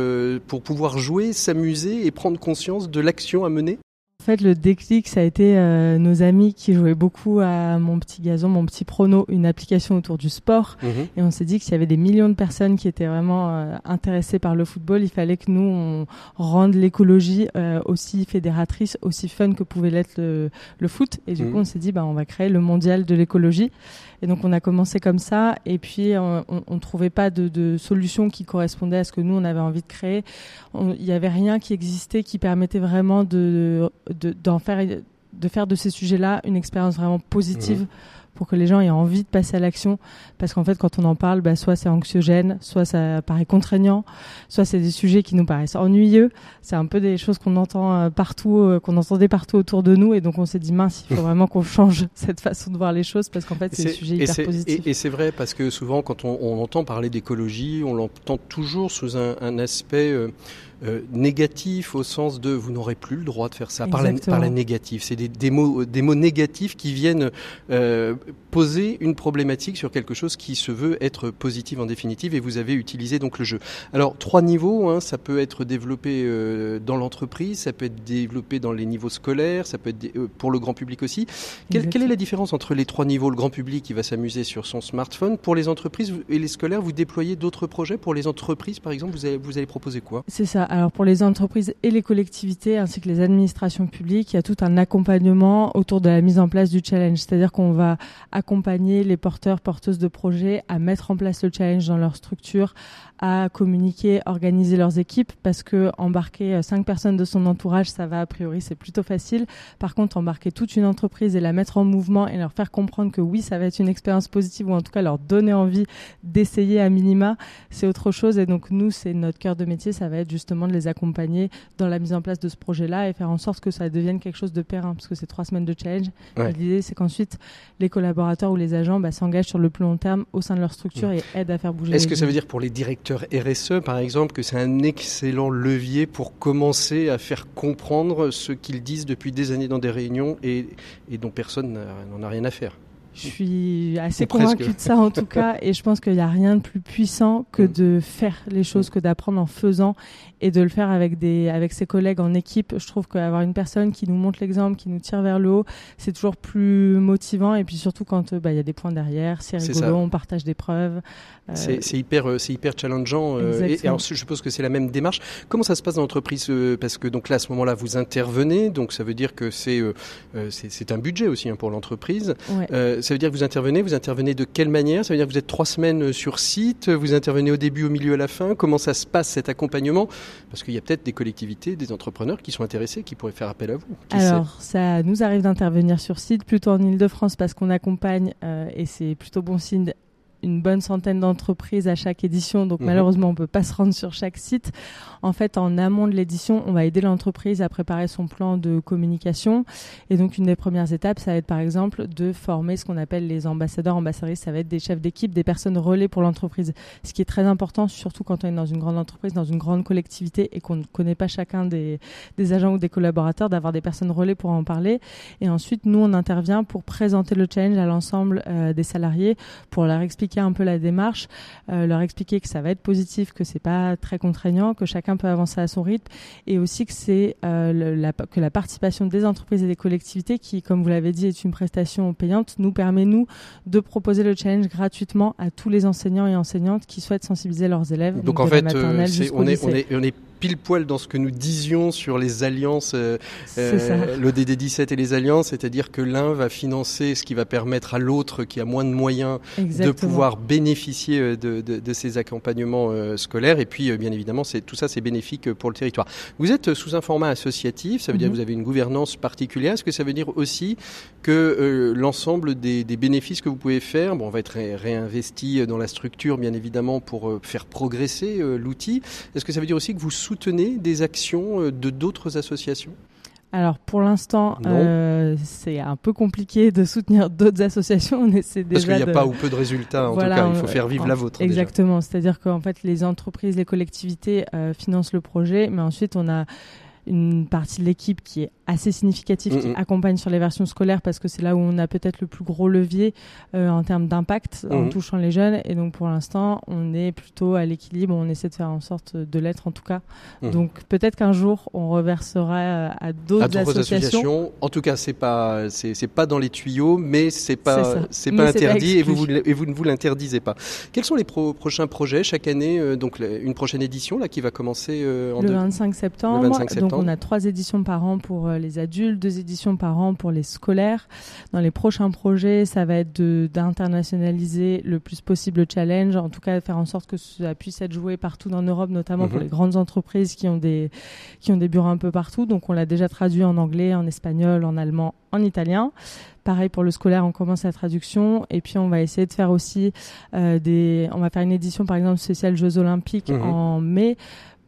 pour pouvoir jouer, s'amuser et prendre conscience de l'action à mener. En fait, le déclic, ça a été euh, nos amis qui jouaient beaucoup à mon petit gazon, mon petit prono, une application autour du sport. Mhm. Et on s'est dit que s'il y avait des millions de personnes qui étaient vraiment euh, intéressées par le football, il fallait que nous, on rende l'écologie euh, aussi fédératrice, aussi fun que pouvait l'être le, le foot. Et du Mhm. coup, on s'est dit, bah, on va créer le mondial de l'écologie. Et donc, on a commencé comme ça. Et puis, on ne trouvait pas de, solution qui correspondait à ce que nous, on avait envie de créer. Il n'y avait rien qui existait qui permettait vraiment de faire de ces sujets-là une expérience vraiment positive Mhm. Pour que les gens aient envie de passer à l'action. Parce qu'en fait quand on en parle bah, soit c'est anxiogène soit ça paraît contraignant soit c'est des sujets qui nous paraissent ennuyeux. C'est un peu des choses qu'on entend euh, partout euh, qu'on entendait partout autour de nous. Et donc on s'est dit mince il faut [LAUGHS] vraiment qu'on change [LAUGHS] cette façon de voir les choses parce qu'en fait c'est des sujets et hyper positifs et- et c'est vrai parce que souvent, quand on, on entend parler d'écologie, on l'entend toujours sous un, un aspect euh, euh, négatif, au sens de vous n'aurez plus le droit de faire ça, par la, par la négative. C'est des, des mots, des mots négatifs qui viennent euh, poser une problématique sur quelque chose qui se veut être positif en définitive, et vous avez utilisé donc le jeu. Alors, trois niveaux, hein, ça peut être développé euh, dans l'entreprise, ça peut être développé dans les niveaux scolaires, ça peut être euh, pour le grand public aussi. Quelle, quelle est la différence entre les trois niveaux Le grand public qui va s'amuser sur son smartphone. Pour les entreprises et les scolaires, vous déployez d'autres projets? Pour les entreprises, par exemple, vous allez, vous allez proposer quoi? C'est ça. Alors pour les entreprises et les collectivités ainsi que les administrations publiques, il y a tout un accompagnement autour de la mise en place du challenge. C'est-à-dire qu'on va accompagner les porteurs, porteuses de projets à mettre en place le challenge dans leur structure, à communiquer, organiser leurs équipes parce que embarquer euh, cinq personnes de son entourage, ça va a priori, c'est plutôt facile. Par contre, embarquer toute une entreprise et la mettre en mouvement et leur faire comprendre que oui, ça va être une expérience positive ou en tout cas leur donner envie d'essayer à minima, c'est autre chose. Et donc nous, c'est notre cœur de métier, ça va être justement de les accompagner dans la mise en place de ce projet-là et faire en sorte que ça devienne quelque chose de périn, parce que c'est trois semaines de challenge. Ouais. L'idée, c'est qu'ensuite les collaborateurs ou les agents bah, s'engagent sur le plus long terme au sein de leur structure et aident à faire bouger. Est-ce que ça veut dire pour les directeurs RSE, par exemple, que c'est un excellent levier pour commencer à faire comprendre ce qu'ils disent depuis des années dans des réunions et, et dont personne n'en a rien à faire Je suis assez convaincue de ça en tout cas, et je pense qu'il n'y a rien de plus puissant que Mm. de faire les choses, que d'apprendre en faisant et de le faire avec des avec ses collègues en équipe. Je trouve qu'avoir une personne qui nous montre l'exemple, qui nous tire vers le haut, c'est toujours plus motivant. Et puis surtout quand euh, bah, il y a des points derrière, c'est rigolo, on partage des preuves. Euh, C'est hyper, euh, c'est hyper challengeant. euh, et, et alors, je suppose que c'est la même démarche. Comment ça se passe dans l'entreprise Parce que donc là, à ce moment-là, vous intervenez. Donc ça veut dire que c'est un budget aussi hein, pour l'entreprise. ouais. Ça veut dire que vous intervenez. Vous intervenez de quelle manière? Ça veut dire que vous êtes trois semaines sur site. Vous intervenez au début, au milieu, à la fin? Comment ça se passe cet accompagnement? Parce qu'il y a peut-être des collectivités, des entrepreneurs qui sont intéressés, qui pourraient faire appel à vous. Qui sait? Alors, ça nous arrive d'intervenir sur site, plutôt en Ile-de-France, parce qu'on accompagne, euh, et c'est plutôt bon signe, une bonne centaine d'entreprises à chaque édition. Donc, Mhm. malheureusement, on peut pas se rendre sur chaque site. En fait, en amont de l'édition, on va aider l'entreprise à préparer son plan de communication. Et donc, une des premières étapes, ça va être, par exemple, de former ce qu'on appelle les ambassadeurs, ambassadrices. Ça va être des chefs d'équipe, des personnes relais pour l'entreprise. Ce qui est très important, surtout quand on est dans une grande entreprise, dans une grande collectivité et qu'on ne connaît pas chacun des, des agents ou des collaborateurs, d'avoir des personnes relais pour en parler. Et ensuite, nous, on intervient pour présenter le challenge à l'ensemble euh, des salariés, pour leur expliquer un peu la démarche, euh, leur expliquer que ça va être positif, que c'est pas très contraignant, que chacun peut avancer à son rythme, et aussi que c'est euh, la, que la participation des entreprises et des collectivités, qui, comme vous l'avez dit, est une prestation payante, nous permet nous de proposer le challenge gratuitement à tous les enseignants et enseignantes qui souhaitent sensibiliser leurs élèves. Donc de en fait, euh, est, est, on est pile poil dans ce que nous disions sur les alliances, euh, euh, l'ODD 17 et les alliances, c'est-à-dire que l'un va financer ce qui va permettre à l'autre qui a moins de moyens Exactement. de pouvoir bénéficier euh, de, de, de ces accompagnements euh, scolaires. Et puis, bien évidemment, c'est tout ça, c'est bénéfique pour le territoire. Vous êtes sous un format associatif, ça veut dire Mhm. que vous avez une gouvernance particulière. Est-ce que ça veut dire aussi que l'ensemble des, des bénéfices que vous pouvez faire, bon, on va être ré- réinvesti dans la structure, bien évidemment, pour faire progresser l'outil. Est-ce que ça veut dire aussi que vous soutenez des actions euh, de d'autres associations? Alors pour l'instant, euh, c'est un peu compliqué de soutenir d'autres associations. On essaie déjà Parce qu'il n'y a de... pas ou peu de résultats, en Voilà, tout cas. Il on- faut faire vivre en- la vôtre. Exactement. C'est-à-dire qu'en fait, les entreprises, les collectivités euh, financent le projet, mais ensuite on a une partie de l'équipe qui est assez significatifs qui accompagnent sur les versions scolaires parce que c'est là où on a peut-être le plus gros levier euh, en termes d'impact en touchant les jeunes. Et donc pour l'instant, on est plutôt à l'équilibre. On essaie de faire en sorte de l'être en tout cas. Donc peut-être qu'un jour, on reversera euh, à d'autres associations. associations. En tout cas, c'est pas c'est pas dans les tuyaux, mais c'est C'est pas c'est Mais pas interdit et vous, et vous ne vous l'interdisez pas. Quels sont les pro- prochains projets chaque année euh, Donc la- une prochaine édition là qui va commencer euh, en le deux- 25 septembre. Le 25 Donc septembre. on a trois éditions par an pour les adultes, deux éditions par an pour les scolaires. Dans les prochains projets, ça va être de- d'internationaliser le plus possible le challenge, en tout cas faire en sorte que ça puisse être joué partout en Europe, notamment pour Mhm. les grandes entreprises qui ont des qui ont des bureaux un peu partout. Donc on l'a déjà traduit en anglais, en espagnol, en allemand, en italien. Pareil pour le scolaire, on commence la traduction et puis on va essayer de faire aussi euh, des. On va faire une édition par exemple spéciale Jeux Olympiques Mhm. en mai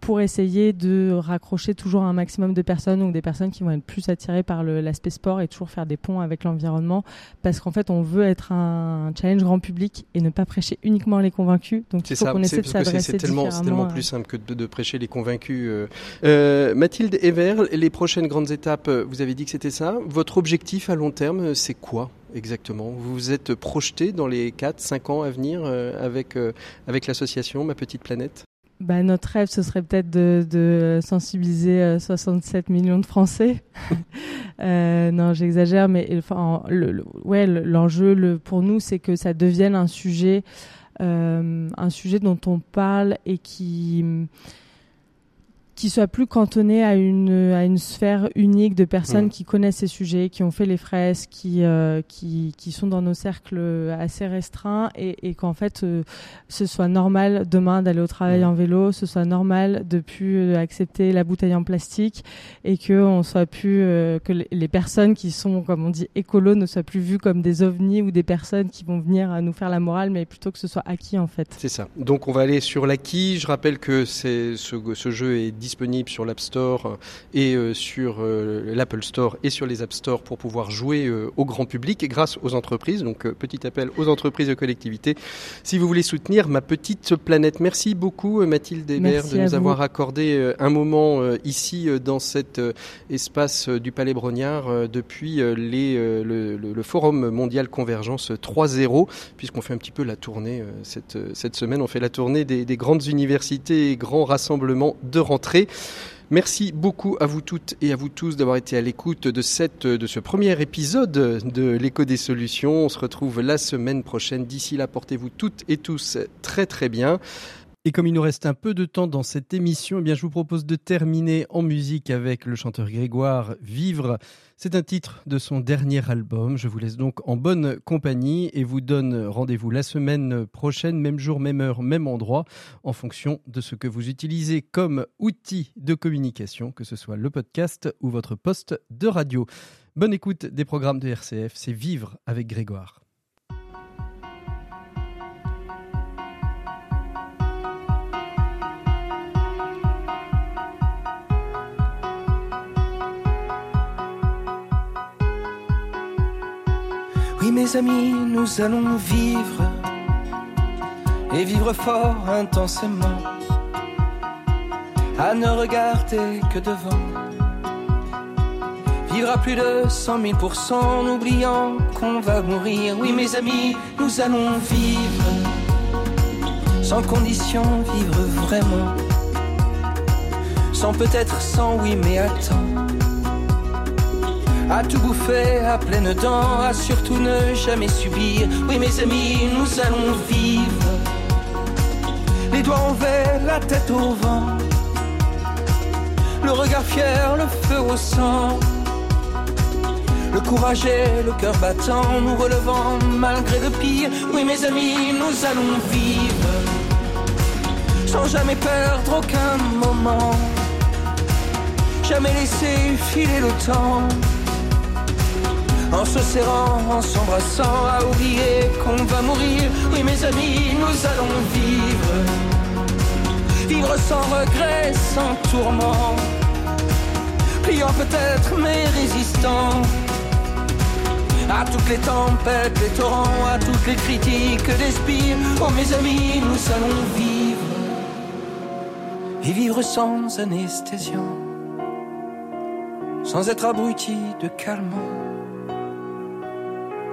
pour essayer de raccrocher toujours un maximum de personnes ou des personnes qui vont être plus attirées par l'aspect sport et toujours faire des ponts avec l'environnement parce qu'en fait on veut être un challenge grand public et ne pas prêcher uniquement les convaincus donc C'est il faut ça, qu'on essaie de s'adresser c'est tellement, à- plus simple que de, de prêcher les convaincus. euh. Euh, Mathilde Ever, les prochaines grandes étapes, euh, vous avez dit que c'était ça. Votre objectif à long terme, euh, c'est quoi exactement? Vous vous êtes projeté dans les 4, 5 ans à venir euh, avec, euh, avec l'association Ma Petite Planète? Bah, notre rêve, ce serait peut-être de, de sensibiliser euh, 67 millions de Français. [LAUGHS] Euh, non, j'exagère, mais enfin, le, le- ouais, le- l'enjeu le, pour nous, c'est que ça devienne un sujet, euh, un sujet dont on parle et qui qui soit plus cantonné à une à une sphère unique de personnes Mhm. qui connaissent ces sujets, qui ont fait les fresques, qui euh, qui qui sont dans nos cercles assez restreints et, et qu'en fait euh, ce soit normal demain d'aller au travail Mhm. en vélo, ce soit normal de plus euh, accepter la bouteille en plastique et que on soit plus euh, que les- personnes qui sont comme on dit écolos ne soient plus vues comme des ovnis ou des personnes qui vont venir nous faire la morale, mais plutôt que ce soit acquis en fait. C'est ça. Donc on va aller sur l'acquis. Je rappelle que c'est ce, ce jeu est disponible sur l'App Store euh, et euh, sur euh, l'Apple Store et sur les App Store pour pouvoir jouer au grand public et grâce aux entreprises. Donc petit appel aux entreprises et aux collectivités. Si vous voulez soutenir ma petite planète, merci beaucoup Mathilde Hébert Merci de nous vous. avoir accordé un moment ici dans cet espace du Palais Brognard depuis les, le, le- le Forum mondial Convergence 3.0 puisqu'on fait un petit peu la tournée cette, cette semaine. On fait la tournée des, des grandes universités et grands rassemblements de rentrée. Merci beaucoup à vous toutes et à vous tous d'avoir été à l'écoute de, de ce premier épisode de l'écho des solutions. On se retrouve la semaine prochaine. D'ici là, portez-vous toutes et tous très très bien. Et comme il nous reste un peu de temps dans cette émission, eh je vous propose de terminer en musique avec le chanteur Grégoire Vivre. C'est un titre de son dernier album. Je vous laisse donc en bonne compagnie et vous donne rendez-vous la semaine prochaine, même jour, même heure, même endroit, en fonction de ce que vous utilisez comme outil de communication, que ce soit le podcast ou votre poste de radio. Bonne écoute des programmes de RCF. C'est Vivre avec Grégoire. Mes amis, nous allons vivre et vivre fort intensément, à ne regarder que devant. Vivre à plus de cent mille pour cent, en oubliant qu'on va mourir. Oui mes amis, nous allons vivre sans condition, vivre vraiment, sans peut-être sans oui mais attends à tout bouffer à pleines dents, à surtout ne jamais subir. Oui, mes amis, nous allons vivre. Les doigts envers, la tête au vent. Le regard fier, le feu au sang. Le courage et le cœur battant, nous relevant malgré le pire. Oui, mes amis, nous allons vivre. Sans jamais perdre aucun moment. Jamais laisser filer le temps en se serrant, en s'embrassant, à oublier qu'on va mourir. Oui, mes amis, nous allons vivre. Vivre sans regret, sans tourment. Pliant peut-être, mais résistant. À toutes les tempêtes, les torrents, à toutes les critiques d'espire. Oh, mes amis, nous allons vivre. Et vivre sans anesthésiant sans être abruti de calmant.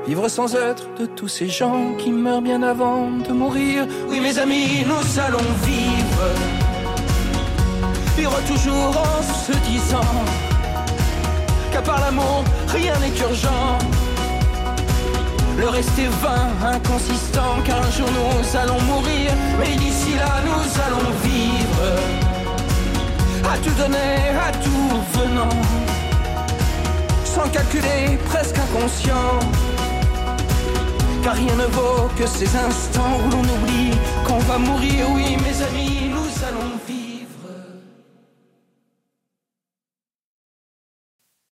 Vivre sans être de tous ces gens qui meurent bien avant de mourir. Oui, mes amis, nous allons vivre. Vivre toujours en se disant qu'à part l'amour, rien n'est urgent. Le reste est vain, inconsistant, car un jour nous allons mourir. Mais d'ici là, nous allons vivre. À tout donner, à tout venant. Sans calculer, presque inconscient. Car rien ne vaut que ces instants où l'on oublie qu'on va mourir. Oui, mes amis, nous allons vivre.